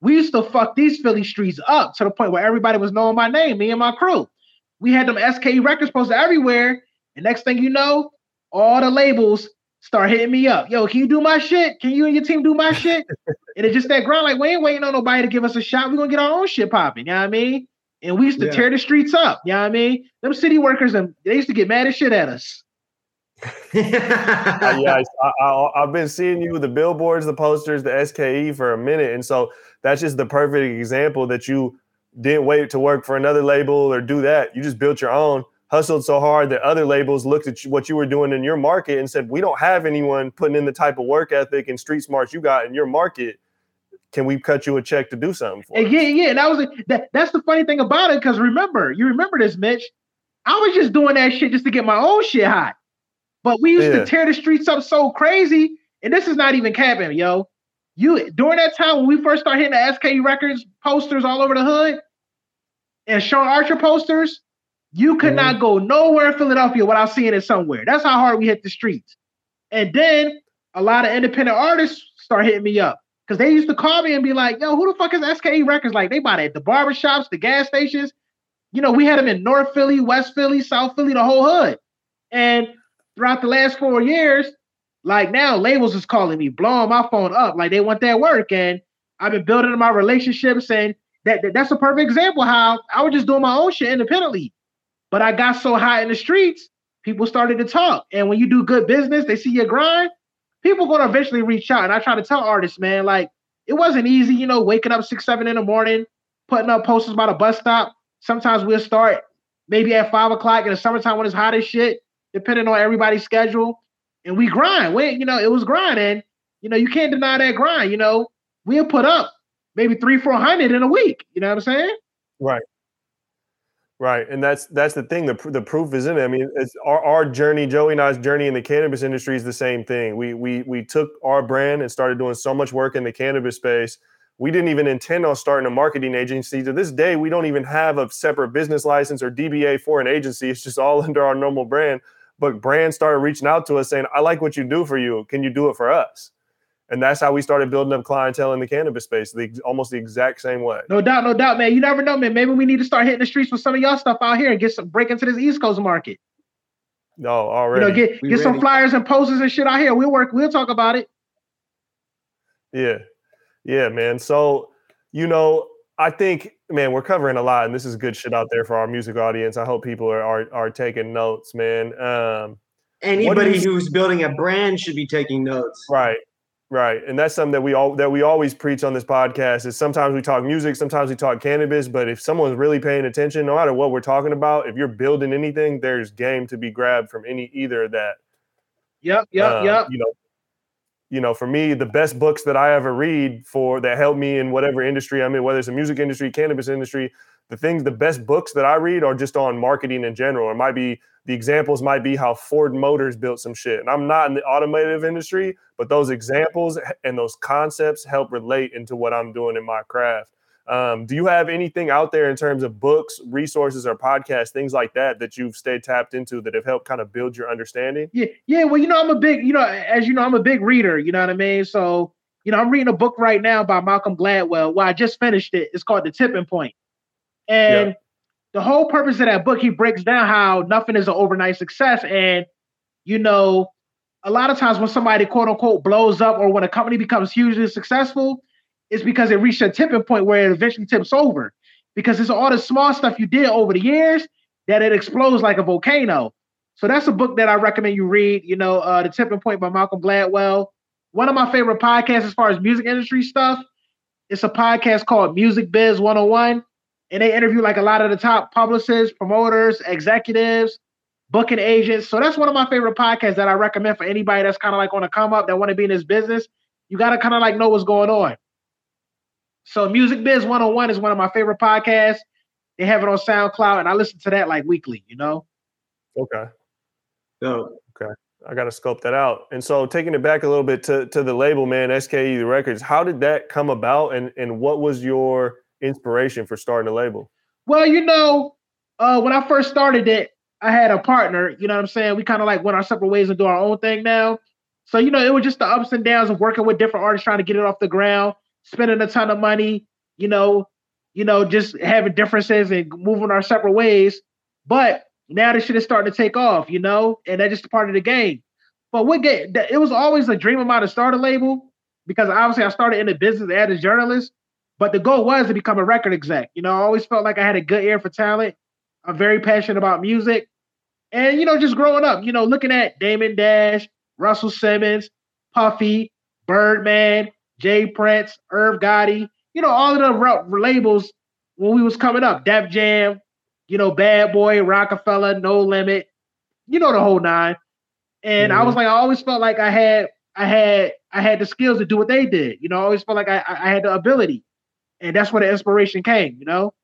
We used to fuck these Philly streets up to the point where everybody was knowing my name, me and my crew. We had them SKE records posted everywhere and next thing you know, all the labels start hitting me up. Yo, can you do my shit? Can you and your team do my <laughs> shit? and it's just that grind. Like, we ain't waiting on nobody to give us a shot. We're gonna get our own shit popping. You know what I mean? And we used to yeah. tear the streets up. You know what I mean? Them city workers and they used to get mad as shit at us. uh, yeah, I, have been seeing you with the billboards, the posters, the SKE for a minute, and so that's just the perfect example that you didn't wait to work for another label or do that. You just built your own, hustled so hard that other labels looked at what you were doing in your market and said, "We don't have anyone putting in the type of work ethic and street smarts you got in your market. can we cut you a check to do something for? Yeah, yeah, and that was that. That's the funny thing about it, because remember, you remember this, Mitch. I was just doing that shit just to get my own shit hot. But we used Yeah. to tear the streets up so crazy, and this is not even capping, yo. You during that time when we first started hitting the SKE records posters all over the hood, and Sean Archer posters, you could Mhm. not go nowhere in Philadelphia without seeing it somewhere. That's how hard we hit the streets. And then a lot of independent artists start hitting me up because they used to call me and be like, "Yo, who the fuck is SKE Records?" Like they bought it at the barbershops, the gas stations. You know, we had them in North Philly, West Philly, South Philly, the whole hood. And throughout the last four years, like now, labels is calling me, blowing my phone up, like they want that work. And I've been building my relationships, and that, that- that's a perfect example how I was just doing my own shit independently. But I got so high in the streets, people started to talk. And when you do good business, they see your grind, people gonna eventually reach out. And I try to tell artists, man, like it wasn't easy, you know, waking up six, seven in the morning, putting up posters by the bus stop. Sometimes we'll start maybe at five o'clock in the summertime when it's hot as shit, depending on everybody's schedule. And we grind. We, you know, it was grinding. You know, you can't deny that grind. You know, we'll put up maybe three, four hundred in a week. You know what I'm saying? Right. Right, and that's that's the thing. The the proof is in it. I mean, it's our, our journey, Joey and I's journey in the cannabis industry is the same thing. We we we took our brand and started doing so much work in the cannabis space. We didn't even intend on starting a marketing agency. To this day, we don't even have a separate business license or DBA for an agency. It's just all <laughs> under our normal brand. But brands started reaching out to us saying, "I like what you do for you. Can you do it for us?" And that's how we started building up clientele in the cannabis space, the, almost the exact same way. No doubt, no doubt, man. You never know, man. Maybe we need to start hitting the streets with some of y'all stuff out here and get some break into this East Coast market. No, already. You know, get We get some flyers and posters and shit out here. We'll work. We'll talk about it. Yeah. Yeah, man. So, you know, I think, man, we're covering a lot and this is good shit out there for our music audience. I hope people are are, are taking notes, man. Um, Anybody you- who's building a brand should be taking notes. right. Right. And that's something that we all that we always preach on this podcast is sometimes we talk music, sometimes we talk cannabis, but if someone's really paying attention, no matter what we're talking about, if you're building anything, there's game to be grabbed from any either of that. Yep, yep, Um, yep. You know, you know, for me, the best books that I ever read for that help me in whatever industry I'm in, whether it's the music industry, cannabis industry, the things, the best books that I read are just on marketing in general. It might be the examples might be how Ford Motors built some shit. And I'm not in the automotive industry, but those examples and those concepts help relate into what I'm doing in my craft. Um, do you have anything out there in terms of books, resources, or podcasts, things like that, that you've stayed tapped into that have helped kind of build your understanding? Yeah, yeah. Well, you know, I'm a big, you know, as you know, I'm a big reader. You know what I mean? So, you know, I'm reading a book right now by Malcolm Gladwell. Well, I just finished it. It's called The Tipping Point. And Yeah. The whole purpose of that book, he breaks down how nothing is an overnight success. And, you know, a lot of times when somebody quote unquote blows up or when a company becomes hugely successful, it's because it reached a tipping point where it eventually tips over. Because it's all the small stuff you did over the years that it explodes like a volcano. So that's a book that I recommend you read. You know, uh, The Tipping Point by Malcolm Gladwell. One of my favorite podcasts as far as music industry stuff. It's a podcast called Music Biz 101. And they interview like a lot of the top publicists, promoters, executives, booking agents. So that's one of my favorite podcasts that I recommend for anybody that's kind of like on a come up that want to be in this business. You got to kind of like know what's going on. So Music Biz 101 is one of my favorite podcasts. They have it on SoundCloud, and I listen to that like weekly, you know? Okay. So okay. I got to scope that out. And so, taking it back a little bit to, to the label, man, SKE the Records. How did that come about, and and what was your inspiration for starting a label? Well, you know, uh, when I first started it, I had a partner. You know what I'm saying? We kind of like went our separate ways and do our own thing now. So you know, it was just the ups and downs of working with different artists, trying to get it off the ground, spending a ton of money. You know, you know, just having differences and moving our separate ways. But now this shit is starting to take off. You know, and that's just part of the game. But what get it was always a dream of mine to start a label because obviously I started in the business as a journalist. But the goal was to become a record exec. You know, I always felt like I had a good ear for talent. I'm very passionate about music. And, you know, just growing up, you know, looking at Damon Dash, Russell Simmons, Puffy, Birdman, J. Prince, Irv Gotti, you know, all of the labels when we was coming up, Def Jam, you know, Bad Boy, Rockefeller, No Limit, you know, the whole nine. And I was mm-hmm. like, I always felt like I had, I had I had the skills to do what they did. You know, I always felt like I, I had the ability, and that's where the inspiration came. You know.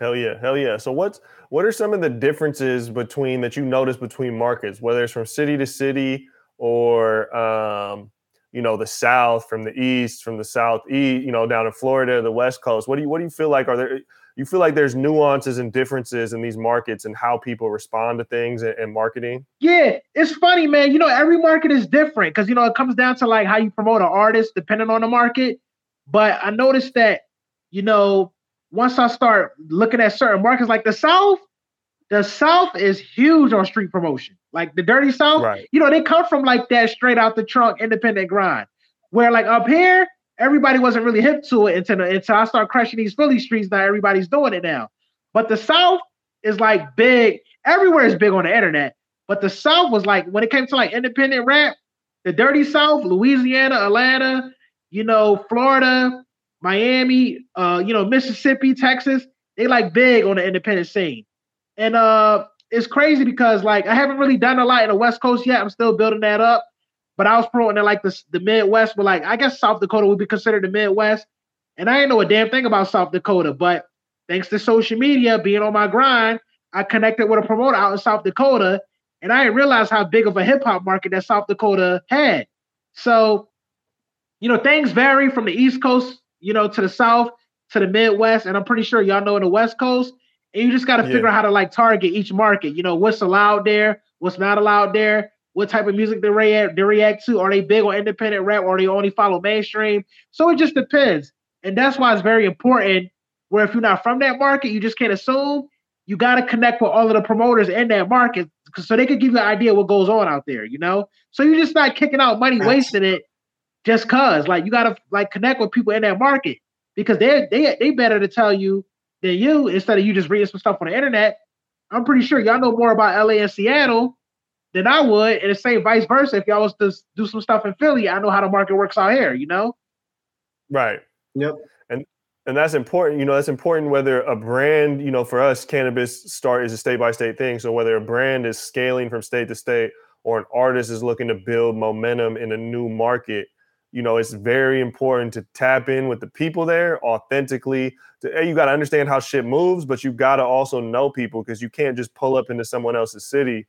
Hell yeah, hell yeah. So what's what are some of the differences between that you notice between markets, whether it's from city to city or um, you know the South from the East, from the Southeast, you know down in Florida, the West Coast. What do you what do you feel like? Are there you feel like there's nuances and differences in these markets and how people respond to things and, and marketing? Yeah, it's funny, man. You know, every market is different because you know it comes down to like how you promote an artist depending on the market. But I noticed that, you know, once I start looking at certain markets like the South, the South is huge on street promotion. Like the Dirty South, right. you know, they come from like that straight out the trunk independent grind. Where like up here, everybody wasn't really hip to it until until I start crushing these Philly streets. Now everybody's doing it now. But the South is like big. Everywhere is big on the internet. But the South was like when it came to like independent rap, the Dirty South, Louisiana, Atlanta, you know, Florida, Miami, uh, you know, Mississippi, Texas, they like big on the independent scene. And uh it's crazy because like I haven't really done a lot in the West Coast yet. I'm still building that up. But I was promoting it like the, the Midwest, but like I guess South Dakota would be considered the Midwest. And I didn't know a damn thing about South Dakota, but thanks to social media, being on my grind, I connected with a promoter out in South Dakota, and I didn't realize how big of a hip hop market that South Dakota had. So, you know, things vary from the East Coast, you know, to the South, to the Midwest, and I'm pretty sure y'all know in the West Coast. And you just got to yeah. figure out how to like target each market. You know, what's allowed there, what's not allowed there, what type of music they react they react to. Are they big on independent rap or they only follow mainstream? So it just depends. And that's why it's very important where if you're not from that market, you just can't assume. You got to connect with all of the promoters in that market so they could give you an idea what goes on out there, you know? So you're just not kicking out money, wasting it just cause. Like you gotta like connect with people in that market because they they they better to tell you than you instead of you just reading some stuff on the internet. I'm pretty sure y'all know more about LA and Seattle than I would, and the same vice versa. If y'all was to do some stuff in Philly, I know how the market works out here. You know. Right. Yep. And and that's important. You know, that's important whether a brand, you know, for us, cannabis start is a state by state thing. So whether a brand is scaling from state to state or an artist is looking to build momentum in a new market, you know, it's very important to tap in with the people there authentically. To, hey, you got to understand how shit moves, but you got to also know people because you can't just pull up into someone else's city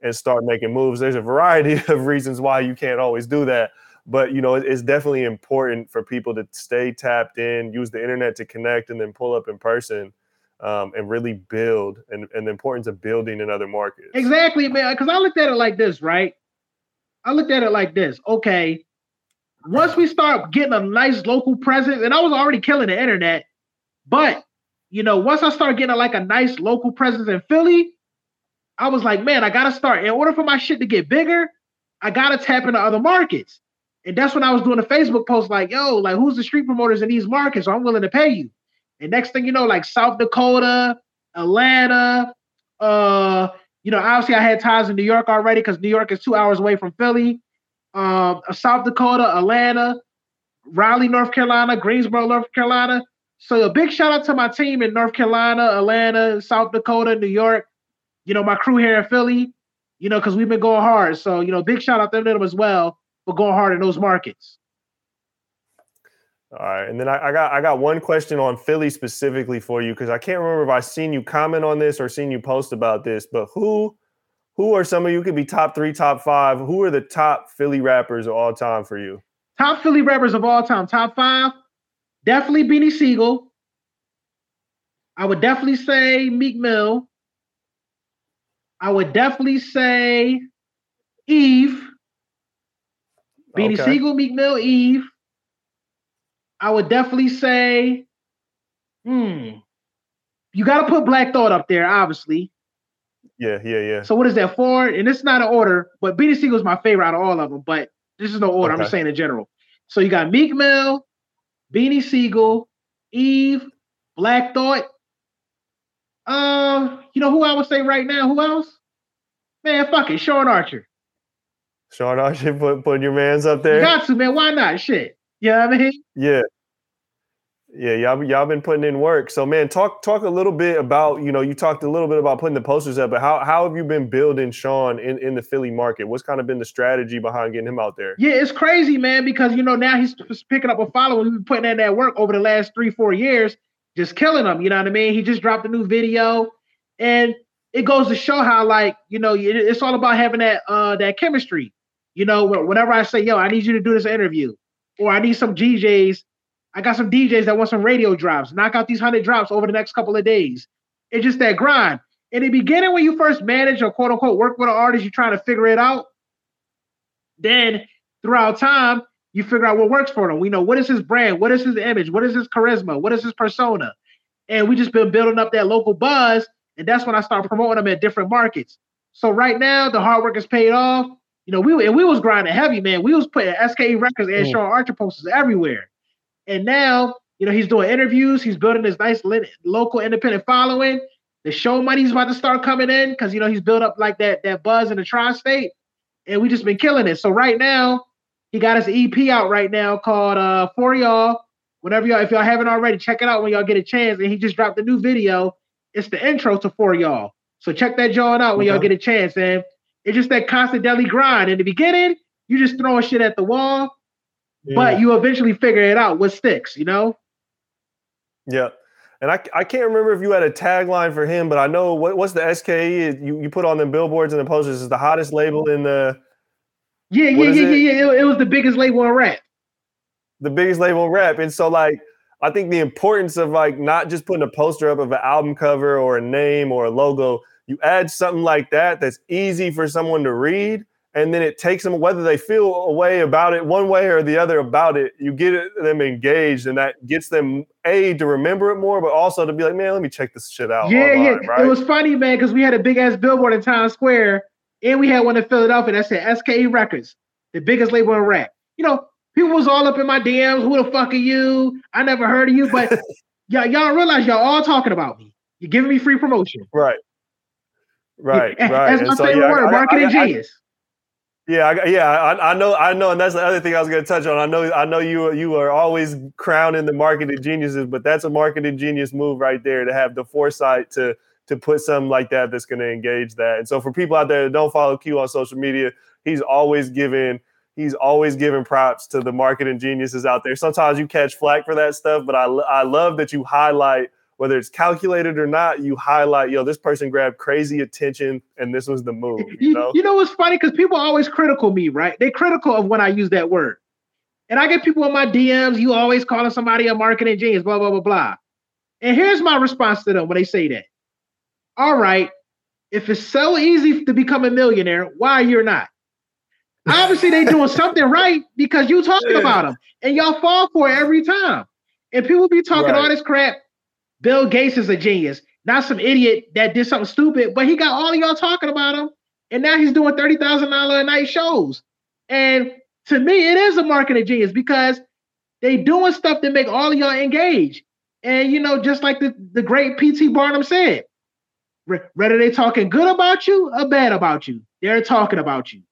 and start making moves. There's a variety <laughs> of reasons why you can't always do that. But you know, it's definitely important for people to stay tapped in, use the internet to connect, and then pull up in person um, and really build and, and the importance of building in other markets. Exactly, man. Because I looked at it like this, right? I looked at it like this. Okay, once we start getting a nice local presence, and I was already killing the internet, but you know, once I start getting like a nice local presence in Philly, I was like, man, I gotta start. In order for my shit to get bigger, I gotta tap into other markets. And that's when I was doing a Facebook post like, yo, like who's the street promoters in these markets? I'm willing to pay you. And next thing you know, like South Dakota, Atlanta, uh, you know, obviously I had ties in New York already because New York is two hours away from Philly. Uh, South Dakota, Atlanta, Raleigh, North Carolina, Greensboro, North Carolina. So a big shout out to my team in North Carolina, Atlanta, South Dakota, New York you know, my crew here in Philly, you know, because we've been going hard. So, you know, big shout out to them as well for going hard in those markets. All right, and then I, I, got I got one question on Philly specifically for you because I can't remember if I seen you comment on this or seen you post about this. But who who are some of you could be top three, top five? Who are the top Philly rappers of all time for you? Top Philly rappers of all time, top five, definitely Beanie Sigel. I would definitely say Meek Mill. I would definitely say Eve. Beanie okay. Sigel, Meek Mill, Eve. I would definitely say, hmm. You got to put Black Thought up there, obviously. Yeah, yeah, yeah. So what is that for? And it's not an order, but Beanie Sigel is my favorite out of all of them. But this is no order. Okay. I'm just saying in general. So you got Meek Mill, Beanie Sigel, Eve, Black Thought, uh, you know who I would say right now? Who else? Man, fuck it, Sean Archer. Sean Archer, put put your man's up there. You got to, man. Why not? Shit. You know what I mean? Yeah. Yeah, y'all y'all been putting in work. So man, talk talk a little bit about, you know, you talked a little bit about putting the posters up, but how how have you been building Sean in, in the Philly market? What's kind of been the strategy behind getting him out there? Yeah, it's crazy, man, because you know now he's picking up a following. We've been putting in that work over the last three, four years, just killing him. You know what I mean? He just dropped a new video, and it goes to show how, like, you know, it's all about having that uh that chemistry. You know, whenever I say, "Yo, I need you to do this interview," or I need some DJs I got some DJs that want some radio drops. Knock out these hundred drops over the next couple of days. It's just that grind. In the beginning, when you first manage or quote unquote work with an artist, you're trying to figure it out. Then throughout time, you figure out what works for them. We know what is his brand, what is his image, what is his charisma, what is his persona. And we just been building up that local buzz. And that's when I start promoting them in different markets. So right now, the hard work is paid off. You know, we and we was grinding heavy, man. We was putting SKE records and mm. Sean Archer posters everywhere. And now, you know, he's doing interviews. He's building this nice local independent following. The show money's about to start coming in because you know he's built up like that that buzz in the tri-state, and we just been killing it. So right now, he got his EP out right now called uh For Y'all. Whenever y'all, if y'all haven't already, check it out when y'all get a chance. And he just dropped a new video. It's the intro to For Y'all. So check that joint out when okay. y'all get a chance. And it's just that constant daily grind. In the beginning, you just throwing shit at the wall but you eventually figure it out what sticks, you know? Yeah. And I, I can't remember if you had a tagline for him, but I know what, what's the SKE you, you put on the billboards and the posters is the hottest label in the. Yeah, yeah, yeah, yeah, yeah. It, it was the biggest label in rap. The biggest label in rap. And so, like, I think the importance of like not just putting a poster up of an album cover or a name or a logo, you add something like that that's easy for someone to read and then it takes them whether they feel a way about it one way or the other about it you get them engaged and that gets them a to remember it more but also to be like man let me check this shit out yeah online, yeah right? it was funny man because we had a big ass billboard in times square and we had one in philadelphia that said ske records the biggest label in rap. You know people was all up in my dms who the fuck are you? I never heard of you but <laughs> y'all, y'all realize y'all all talking about me. You're giving me free promotion. Right. Right <laughs> yeah, right. that's my so, favorite yeah, word I, marketing I, I, genius yeah, I, yeah, I, I, know, I know, and that's the other thing I was going to touch on. I know, I know you you are always crowning the marketing geniuses, but that's a marketing genius move right there to have the foresight to to put something like that that's going to engage that. And so for people out there that don't follow Q on social media, he's always giving he's always giving props to the marketing geniuses out there. Sometimes you catch flack for that stuff, but I I love that you highlight whether it's calculated or not, you highlight, yo, this person grabbed crazy attention and this was the move. You know, you know what's funny? Because people always critical me, right? They critical of when I use that word. And I get people in my DMs, you always calling somebody a marketing genius, blah, blah, blah, blah. And here's my response to them when they say that. All right, if it's so easy to become a millionaire, why you're not? Obviously, they doing <laughs> something right because you talking yeah. about them and y'all fall for it every time. And people be talking right. all this crap Bill Gates is a genius, not some idiot that did something stupid, but he got all of y'all talking about him, and now he's doing thirty thousand dollar a night shows. And to me, it is a marketing genius because they doing stuff that make all of y'all engage. And you know, just like the, the great PT Barnum said, whether they talking good about you or bad about you, they're talking about you.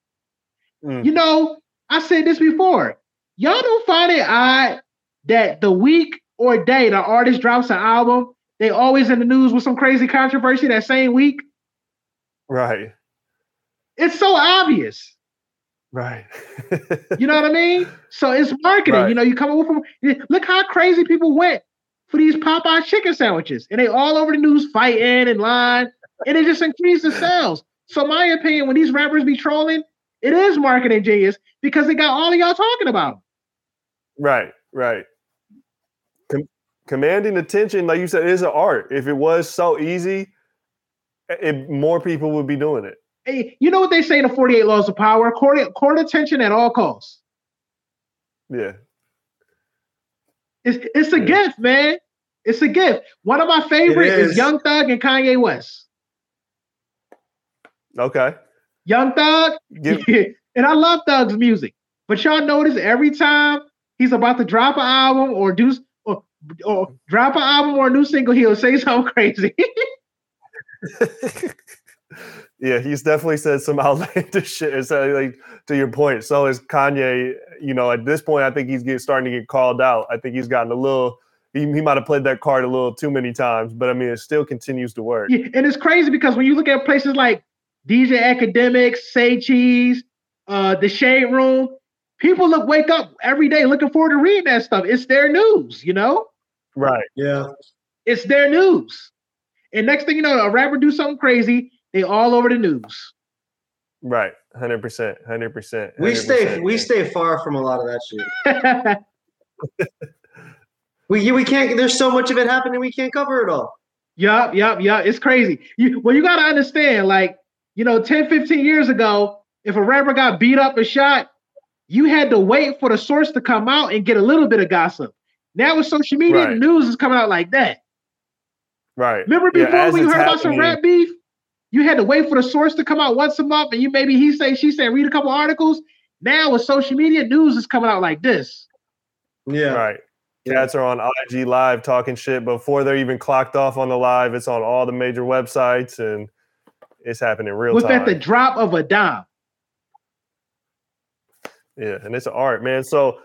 Mm. You know, I said this before. Y'all don't find it odd that the week or day the artist drops an album, they always in the news with some crazy controversy that same week. Right. It's so obvious. Right. <laughs> you know what I mean? So it's marketing. Right. You know, you come up with look how crazy people went for these Popeye chicken sandwiches, and they all over the news fighting and line, and it just increased the sales. So my opinion, when these rappers be trolling, it is marketing genius because they got all of y'all talking about them. Right, right commanding attention, like you said, is an art. If it was so easy, it, more people would be doing it. Hey, you know what they say in the 48 Laws of Power? Court, court attention at all costs. Yeah. It's, it's a yeah. gift, man. It's a gift. One of my favorites is. is Young Thug and Kanye West. Okay. Young Thug, Give- <laughs> and I love Thug's music. But y'all notice every time he's about to drop an album or do or drop an album or a new single, he'll say something crazy. <laughs> <laughs> yeah, he's definitely said some <laughs> outlandish shit. It's uh, like to your point. So is Kanye. You know, at this point, I think he's getting starting to get called out. I think he's gotten a little he, he might have played that card a little too many times, but I mean, it still continues to work. Yeah, and it's crazy because when you look at places like DJ Akademiks, Say Cheese, uh, the Shade Room, people look wake up every day looking forward to reading that stuff. It's their news, you know. Right. Yeah. It's their news. And next thing you know, a rapper do something crazy, they all over the news. Right. Hundred percent. Hundred percent. We stay we stay far from a lot of that shit. <laughs> we we can't. There's so much of it happening. We can't cover it all. Yup, yup, yup. It's crazy. You well, you gotta understand, like, you know, 10, 15 years ago, if a rapper got beat up and shot, you had to wait for the source to come out and get a little bit of gossip. Now with social media, Right. the news is coming out like that. Right. Remember before as when you heard about some happening- rap beef? You had to wait for the source to come out once a month, and you maybe he say, she said, read a couple articles. Now with social media, news is coming out like this. Yeah. Right. Yeah. Cats are on IG Live talking shit before they're even clocked off on the live. It's on all the major websites and it's happening real with time. at the drop of a dime. Yeah, and it's art, man. So,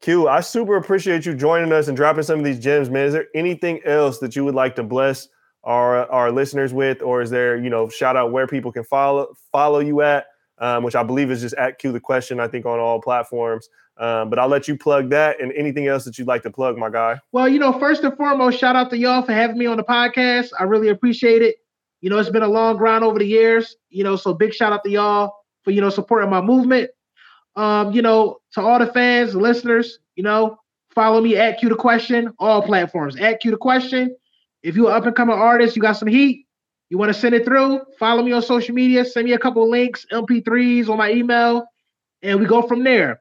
Q, I super appreciate you joining us and dropping some of these gems, man. Is there anything else that you would like to bless our our listeners with, or is there, you know, shout out where people can follow follow you at, um, which I believe is just at Q the question. I think on all platforms. Um, but I'll let you plug that and anything else that you'd like to plug, my guy. Well, you know, first and foremost, shout out to y'all for having me on the podcast. I really appreciate it. You know, it's been a long grind over the years. You know, so big shout out to y'all for you know supporting my movement. Um, you know, to all the fans, listeners, you know, follow me at Q the Question, all platforms at Q the Question. If you're an up and coming artist, you got some heat, you want to send it through, follow me on social media, send me a couple links, MP3s on my email, and we go from there.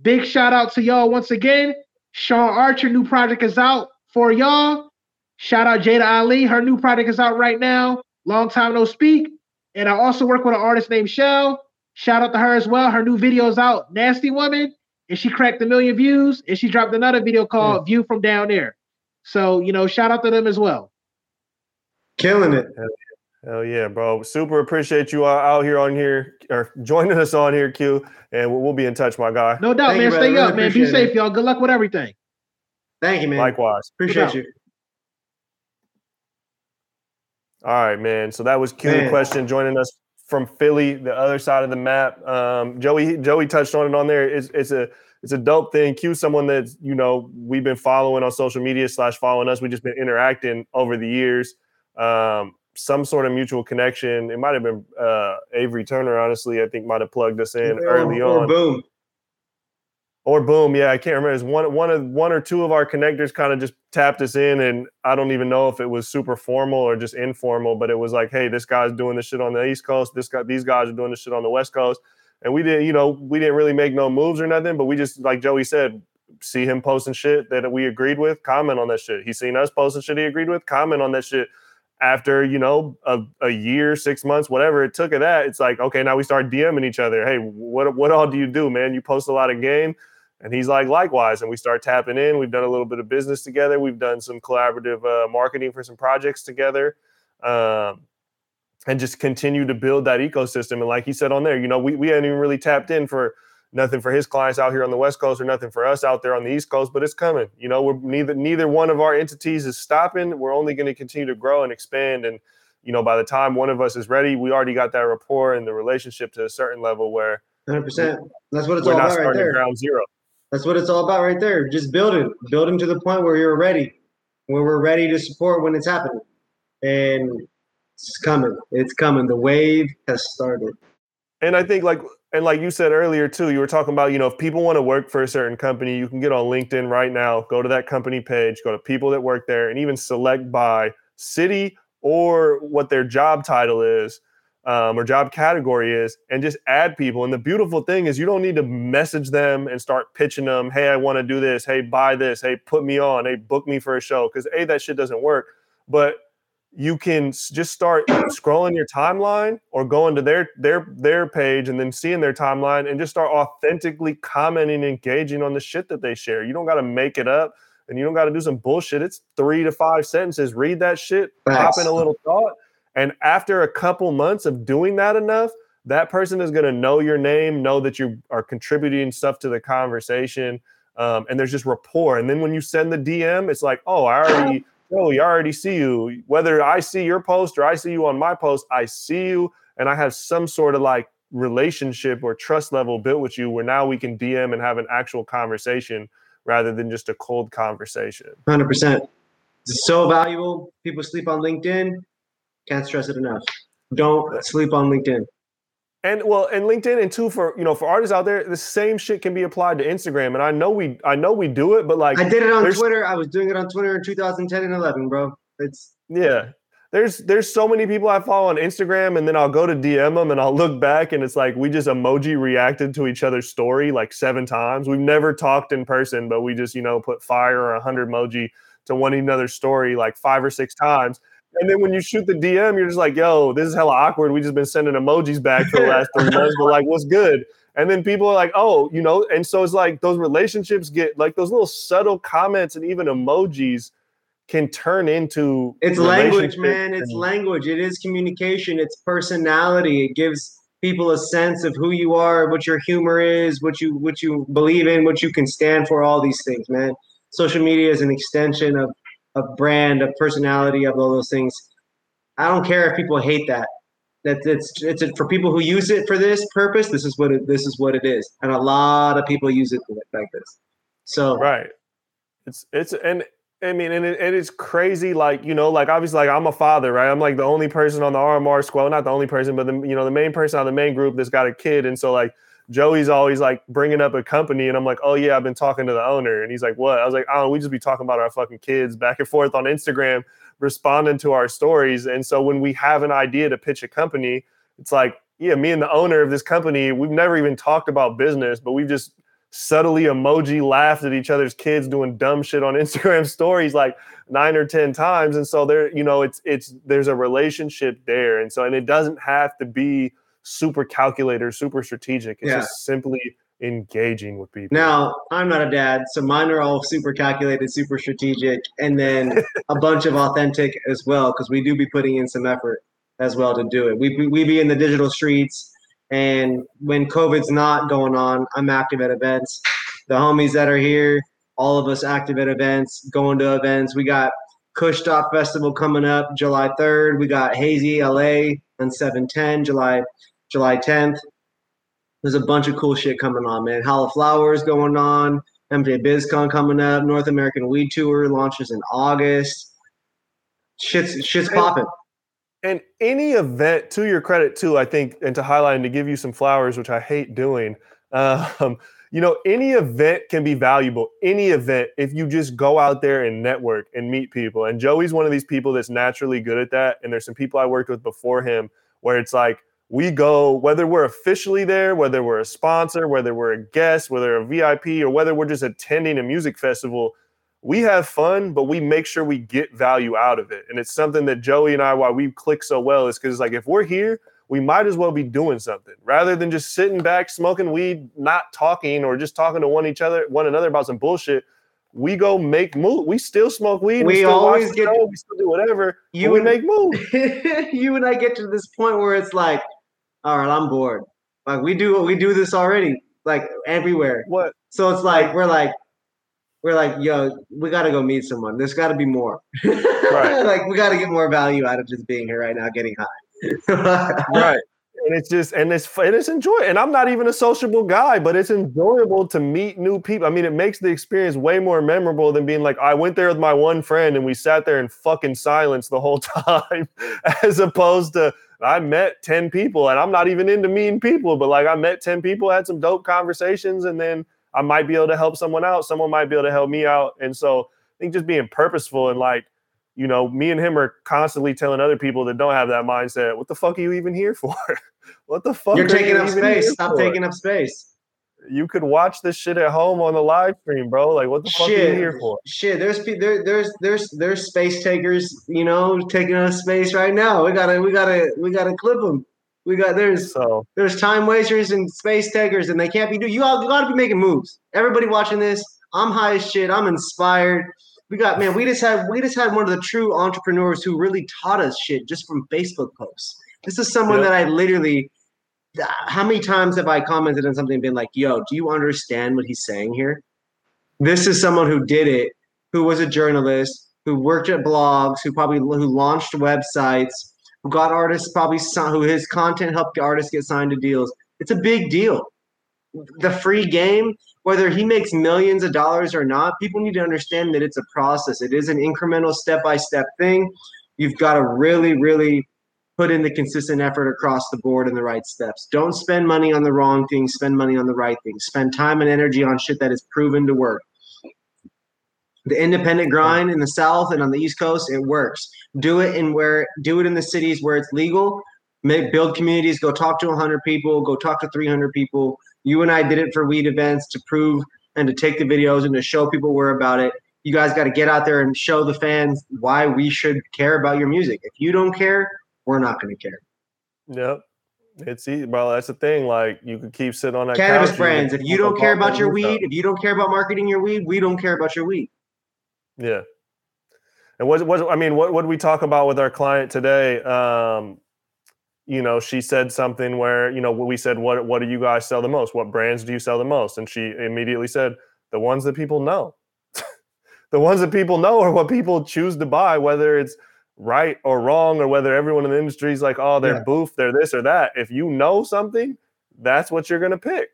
Big shout out to y'all once again. Sean Archer, new project is out for y'all. Shout out Jada Ali, her new project is out right now. Long time no speak. And I also work with an artist named Shell. Shout out to her as well. Her new video is out, Nasty Woman, and she cracked a million views. And she dropped another video called View from Down There. So, you know, shout out to them as well. Killing it. Hell yeah, bro. Super appreciate you out out here on here or joining us on here, Q. And we'll, we'll be in touch, my guy. No doubt, Thank man. brother. Stay Really up, man. Be safe, it. y'all. Good luck with everything. Thank you, man. Likewise. Appreciate you. All right, man. So that was Q Man. question joining us from Philly, the other side of the map. Um, Joey Joey touched on it on there. It's it's a it's a dope thing. Q someone that you know we've been following on social media slash following us. We just been interacting over the years. Um, some sort of mutual connection. It might have been uh, Avery Turner. Honestly, I think might have plugged us in early or, or on. boom. Or boom, yeah, I can't remember. It's one one of one or two of our connectors kind of just tapped us in, and I don't even know if it was super formal or just informal, but it was like, hey, this guy's doing this shit on the East Coast. This guy, these guys are doing this shit on the West Coast, and we didn't, you know, we didn't really make no moves or nothing, but we just like Joey said, see him posting shit that we agreed with, comment on that shit. He seen us posting shit he agreed with, comment on that shit. After you know a, a year, six months, whatever it took of that, it's like okay, now we start DMing each other. Hey, what what all do you do, man? You post a lot of game. And he's like, likewise. And we start tapping in. We've done a little bit of business together. We've done some collaborative uh, marketing for some projects together. Um, and just continue to build that ecosystem. And like he said on there, you know, we, we hadn't even really tapped in for nothing for his clients out here on the West Coast or nothing for us out there on the East Coast, but it's coming. You know, we're neither neither one of our entities is stopping. We're only going to continue to grow and expand. And, you know, by the time one of us is ready, we already got that rapport and the relationship to a certain level where 100%. That's what it's we're all not about right starting there. ground zero. That's what it's all about right there. Just build it. Build to the point where you're ready, where we're ready to support when it's happening. And it's coming. It's coming. The wave has started. And I think like and like you said earlier too, you were talking about, you know, if people want to work for a certain company, you can get on LinkedIn right now, go to that company page, go to people that work there, and even select by city or what their job title is. Um, or job category is, and just add people. And the beautiful thing is, you don't need to message them and start pitching them. Hey, I want to do this. Hey, buy this. Hey, put me on. Hey, book me for a show. Because a that shit doesn't work. But you can just start scrolling your timeline or going to their their their page and then seeing their timeline and just start authentically commenting engaging on the shit that they share. You don't got to make it up and you don't got to do some bullshit. It's three to five sentences. Read that shit, pop in a little thought, and after a couple months of doing that enough, that person is going to know your name, know that you are contributing stuff to the conversation. um, and there's just rapport. And then when you send the DM, it's like, oh, I already, oh, I already see you. Whether I see your post or I see you on my post, I see you, and I have some sort of like relationship or trust level built with you, where now we can DM and have an actual conversation rather than just a cold conversation. Hundred percent. It's so valuable. People sleep on LinkedIn. Can't stress it enough. Don't sleep on LinkedIn. And well, and LinkedIn and too for you know for artists out there, the same shit can be applied to Instagram. And I know we I know we do it, but like I did it on Twitter. I was doing it on Twitter in 2010 and 11, bro. It's yeah. There's there's so many people I follow on Instagram, and then I'll go to DM them and I'll look back, and it's like we just emoji reacted to each other's story like seven times. We've never talked in person, but we just you know put fire or a hundred emoji to one another's story like five or six times. And then when you shoot the DM, you're just like, yo, this is hella awkward. We just been sending emojis back for the <laughs> last three months, but like, what's good? And then people are like, oh, you know, and so it's like those relationships get like those little subtle comments and even emojis can turn into it's language, man. It's language. It is communication. It's personality. It gives people a sense of who you are, what your humor is, what you what you believe in, what you can stand for, all these things, man. Social media is an extension of of brand, of personality, of all those things. I don't care if people hate that. That it's it's a, for people who use it for this purpose. This is what it, this is what it is, and a lot of people use it like this. So right, it's it's and I mean, and, it, and it's crazy. Like you know, like obviously, like I'm a father, right? I'm like the only person on the RMR squad, not the only person, but the you know the main person on the main group that's got a kid, and so like Joey's always like bringing up a company, and I'm like, oh yeah, I've been talking to the owner, and he's like, what? I was like, oh, we just be talking about our fucking kids back and forth on Instagram, responding to our stories, and so when we have an idea to pitch a company, it's like, yeah, me and the owner of this company, we've never even talked about business, but we've just subtly emoji laughed at each other's kids doing dumb shit on <laughs> Instagram stories like nine or ten times, and so there, you know, it's it's there's a relationship there, and so and it doesn't have to be super calculator, super strategic. It's yeah. just simply engaging with people. Now, I'm not a dad, so mine are all super calculated, super strategic, and then a <laughs> bunch of authentic as well, because we do be putting in some effort as well to do it. We, we be in the digital streets, and when COVID's not going on, I'm active at events. The homies that are here, all of us active at events, going to events. We got Kushstock Festival coming up July 3rd. We got Hazy LA on 710, July July 10th. There's a bunch of cool shit coming on, man. Holla Flowers going on. MJ BizCon coming up. North American Weed Tour launches in August. Shit's shit's popping. And any event, to your credit too, I think, and to highlight and to give you some flowers, which I hate doing. <laughs> Um, you know, any event can be valuable. Any event, if you just go out there and network and meet people. And Joey's one of these people that's naturally good at that. And there's some people I worked with before him where it's like we go, whether we're officially there, whether we're a sponsor, whether we're a guest, whether a VIP, or whether we're just attending a music festival, we have fun, but we make sure we get value out of it. And it's something that Joey and I, why we click so well, is because it's like if we're here, we might as well be doing something rather than just sitting back, smoking weed, not talking, or just talking to one each other, one another about some bullshit. We go make move. We still smoke weed. We, we always get. Show, we still do whatever. You and, we make move. <laughs> you and I get to this point where it's like, all right, I'm bored. Like we do we do this already, like everywhere. What? So it's like we're like we're like, yo, we gotta go meet someone. There's gotta be more. Right. <laughs> like we gotta get more value out of just being here right now, getting high. <laughs> right. And it's just and it's and it's enjoy. And I'm not even a sociable guy, but it's enjoyable to meet new people. I mean, it makes the experience way more memorable than being like, I went there with my one friend and we sat there in fucking silence the whole <laughs> time, as opposed to I met 10 people and I'm not even into meeting people, but like I met 10 people, had some dope conversations, and then I might be able to help someone out. Someone might be able to help me out. And so I think just being purposeful and like, you know, me and him are constantly telling other people that don't have that mindset, what the fuck are you even here for? <laughs> what the fuck? You're taking up space. Stop for? taking up space you could watch this shit at home on the live stream, bro. Like, what the fuck shit, are you here for? Shit, there's there, there's there's there's space takers, you know, taking up space right now. We gotta we gotta we gotta clip them. We got there's so there's time wasters and space takers, and they can't be do. You all gotta be making moves. Everybody watching this, I'm high as shit. I'm inspired. We got man. We just had we just had one of the true entrepreneurs who really taught us shit just from Facebook posts. This is someone that I literally how many times have I commented on something and been like, yo, do you understand what he's saying here? This is someone who did it, who was a journalist, who worked at blogs, who probably who launched websites, who got artists probably who his content helped artists get signed to deals. It's a big deal. The free game, whether he makes millions of dollars or not, people need to understand that it's a process. It is an incremental step by step thing. You've got to really, really put in the consistent effort across the board in the right steps. Don't spend money on the wrong things, spend money on the right things. Spend time and energy on shit that is proven to work. The independent grind in the South and on the East Coast, it works. Do it in where do it in the cities where it's legal. Make build communities, go talk to 100 people, go talk to 300 people. You and I did it for weed events to prove and to take the videos and to show people we're about it. You guys got to get out there and show the fans why we should care about your music. If you don't care, we're not going to care. Yep. It's easy, bro. That's the thing. Like you could keep sitting on that cannabis couch, brands. If you don't care about your weed, if you don't care about marketing your weed, we don't care about your weed. Yeah. And what what I mean, what what we talk about with our client today? Um, you know, she said something where you know we said, "What what do you guys sell the most? What brands do you sell the most?" And she immediately said, "The ones that people know." <laughs> the ones that people know are what people choose to buy, whether it's right or wrong, or whether everyone in the industry is like, oh, they're yeah. boof, they're this or that. If you know something, that's what you're gonna pick.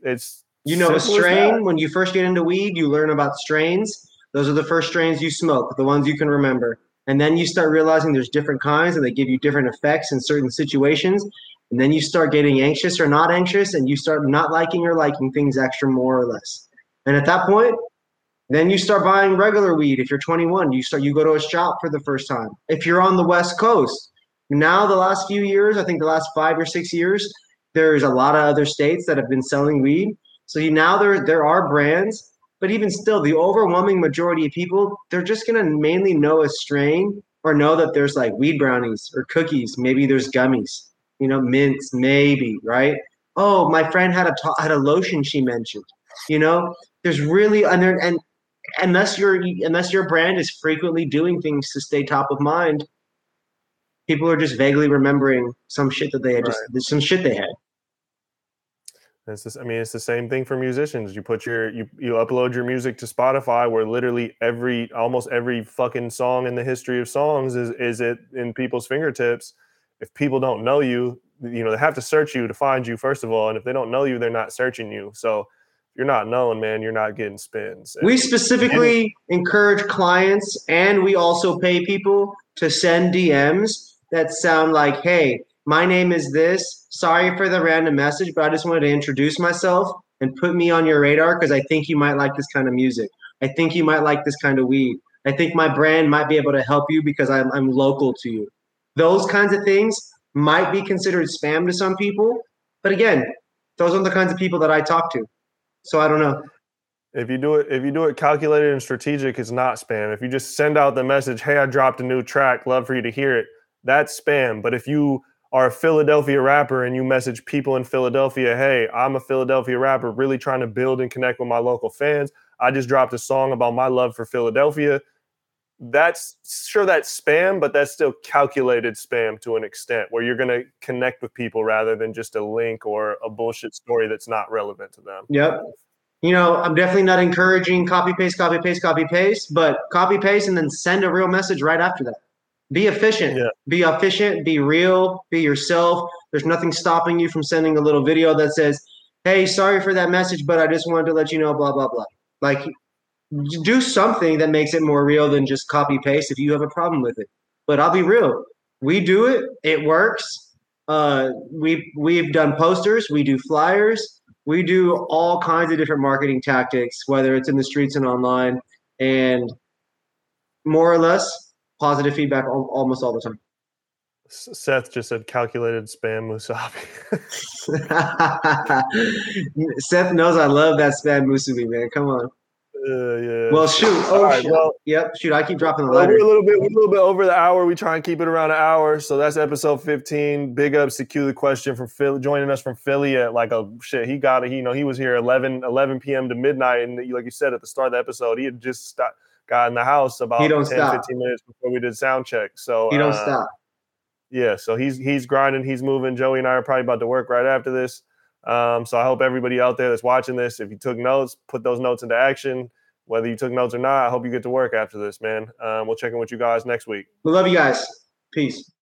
It's you know a strain when you first get into weed, you learn about strains. Those are the first strains you smoke, the ones you can remember. And then you start realizing there's different kinds and they give you different effects in certain situations. And then you start getting anxious or not anxious, and you start not liking or liking things extra more or less. And at that point, then you start buying regular weed. If you're 21, you start you go to a shop for the first time. If you're on the West Coast, now the last few years, I think the last five or six years, there's a lot of other states that have been selling weed. So you, now there there are brands, but even still, the overwhelming majority of people they're just gonna mainly know a strain or know that there's like weed brownies or cookies. Maybe there's gummies, you know, mints, maybe right. Oh, my friend had a had a lotion she mentioned. You know, there's really and there, and unless your unless your brand is frequently doing things to stay top of mind, people are just vaguely remembering some shit that they had right. just some shit they had. It's just, I mean, it's the same thing for musicians. You put your you you upload your music to Spotify, where literally every almost every fucking song in the history of songs is is it in people's fingertips. If people don't know you, you know they have to search you to find you first of all, and if they don't know you, they're not searching you. So you're not known, man, you're not getting spins. We specifically and- encourage clients and we also pay people to send DMs that sound like, hey, my name is this. Sorry for the random message, but I just wanted to introduce myself and put me on your radar because I think you might like this kind of music. I think you might like this kind of weed. I think my brand might be able to help you because I'm, I'm local to you. Those kinds of things might be considered spam to some people. But again, those are the kinds of people that I talk to. So I don't know. If you do it, if you do it calculated and strategic, it's not spam. If you just send out the message, "Hey, I dropped a new track, love for you to hear it," that's spam. But if you are a Philadelphia rapper and you message people in Philadelphia, "Hey, I'm a Philadelphia rapper, really trying to build and connect with my local fans. I just dropped a song about my love for Philadelphia." That's sure that's spam, but that's still calculated spam to an extent where you're going to connect with people rather than just a link or a bullshit story that's not relevant to them. Yep. You know, I'm definitely not encouraging copy paste, copy paste, copy paste, but copy paste and then send a real message right after that. Be efficient. Yeah. Be efficient. Be real. Be yourself. There's nothing stopping you from sending a little video that says, "Hey, sorry for that message, but I just wanted to let you know." Blah blah blah. Like do something that makes it more real than just copy paste if you have a problem with it. But I'll be real. We do it. It works. Uh, we we've done posters. We do flyers. We do all kinds of different marketing tactics, whether it's in the streets and online, and more or less positive feedback almost all the time. Seth just said calculated spam musubi. <laughs> Seth knows I love that spam musubi, man. Come on. Yeah. Well, shoot. Oh, right, shoot. Well, yep. Shoot. I keep dropping the letter. We're a little bit, we're a little bit over the hour. We try and keep it around an hour. So that's episode 15. Big ups to Q the question from Philly, joining us from Philly at like a shit. He got it. He, you know, he was here 11, 11 p.m. to midnight. And like you said at the start of the episode, he had just stopped, got in the house about he don't 10, stop. 15 minutes before we did sound check. So he don't uh, stop. Yeah. So he's, he's grinding. He's moving. Joey and I are probably about to work right after this. Um, so I hope everybody out there that's watching this, if you took notes, put those notes into action whether you took notes or not, I hope you get to work after this, man. Um, we'll check in with you guys next week. We love you guys. Peace.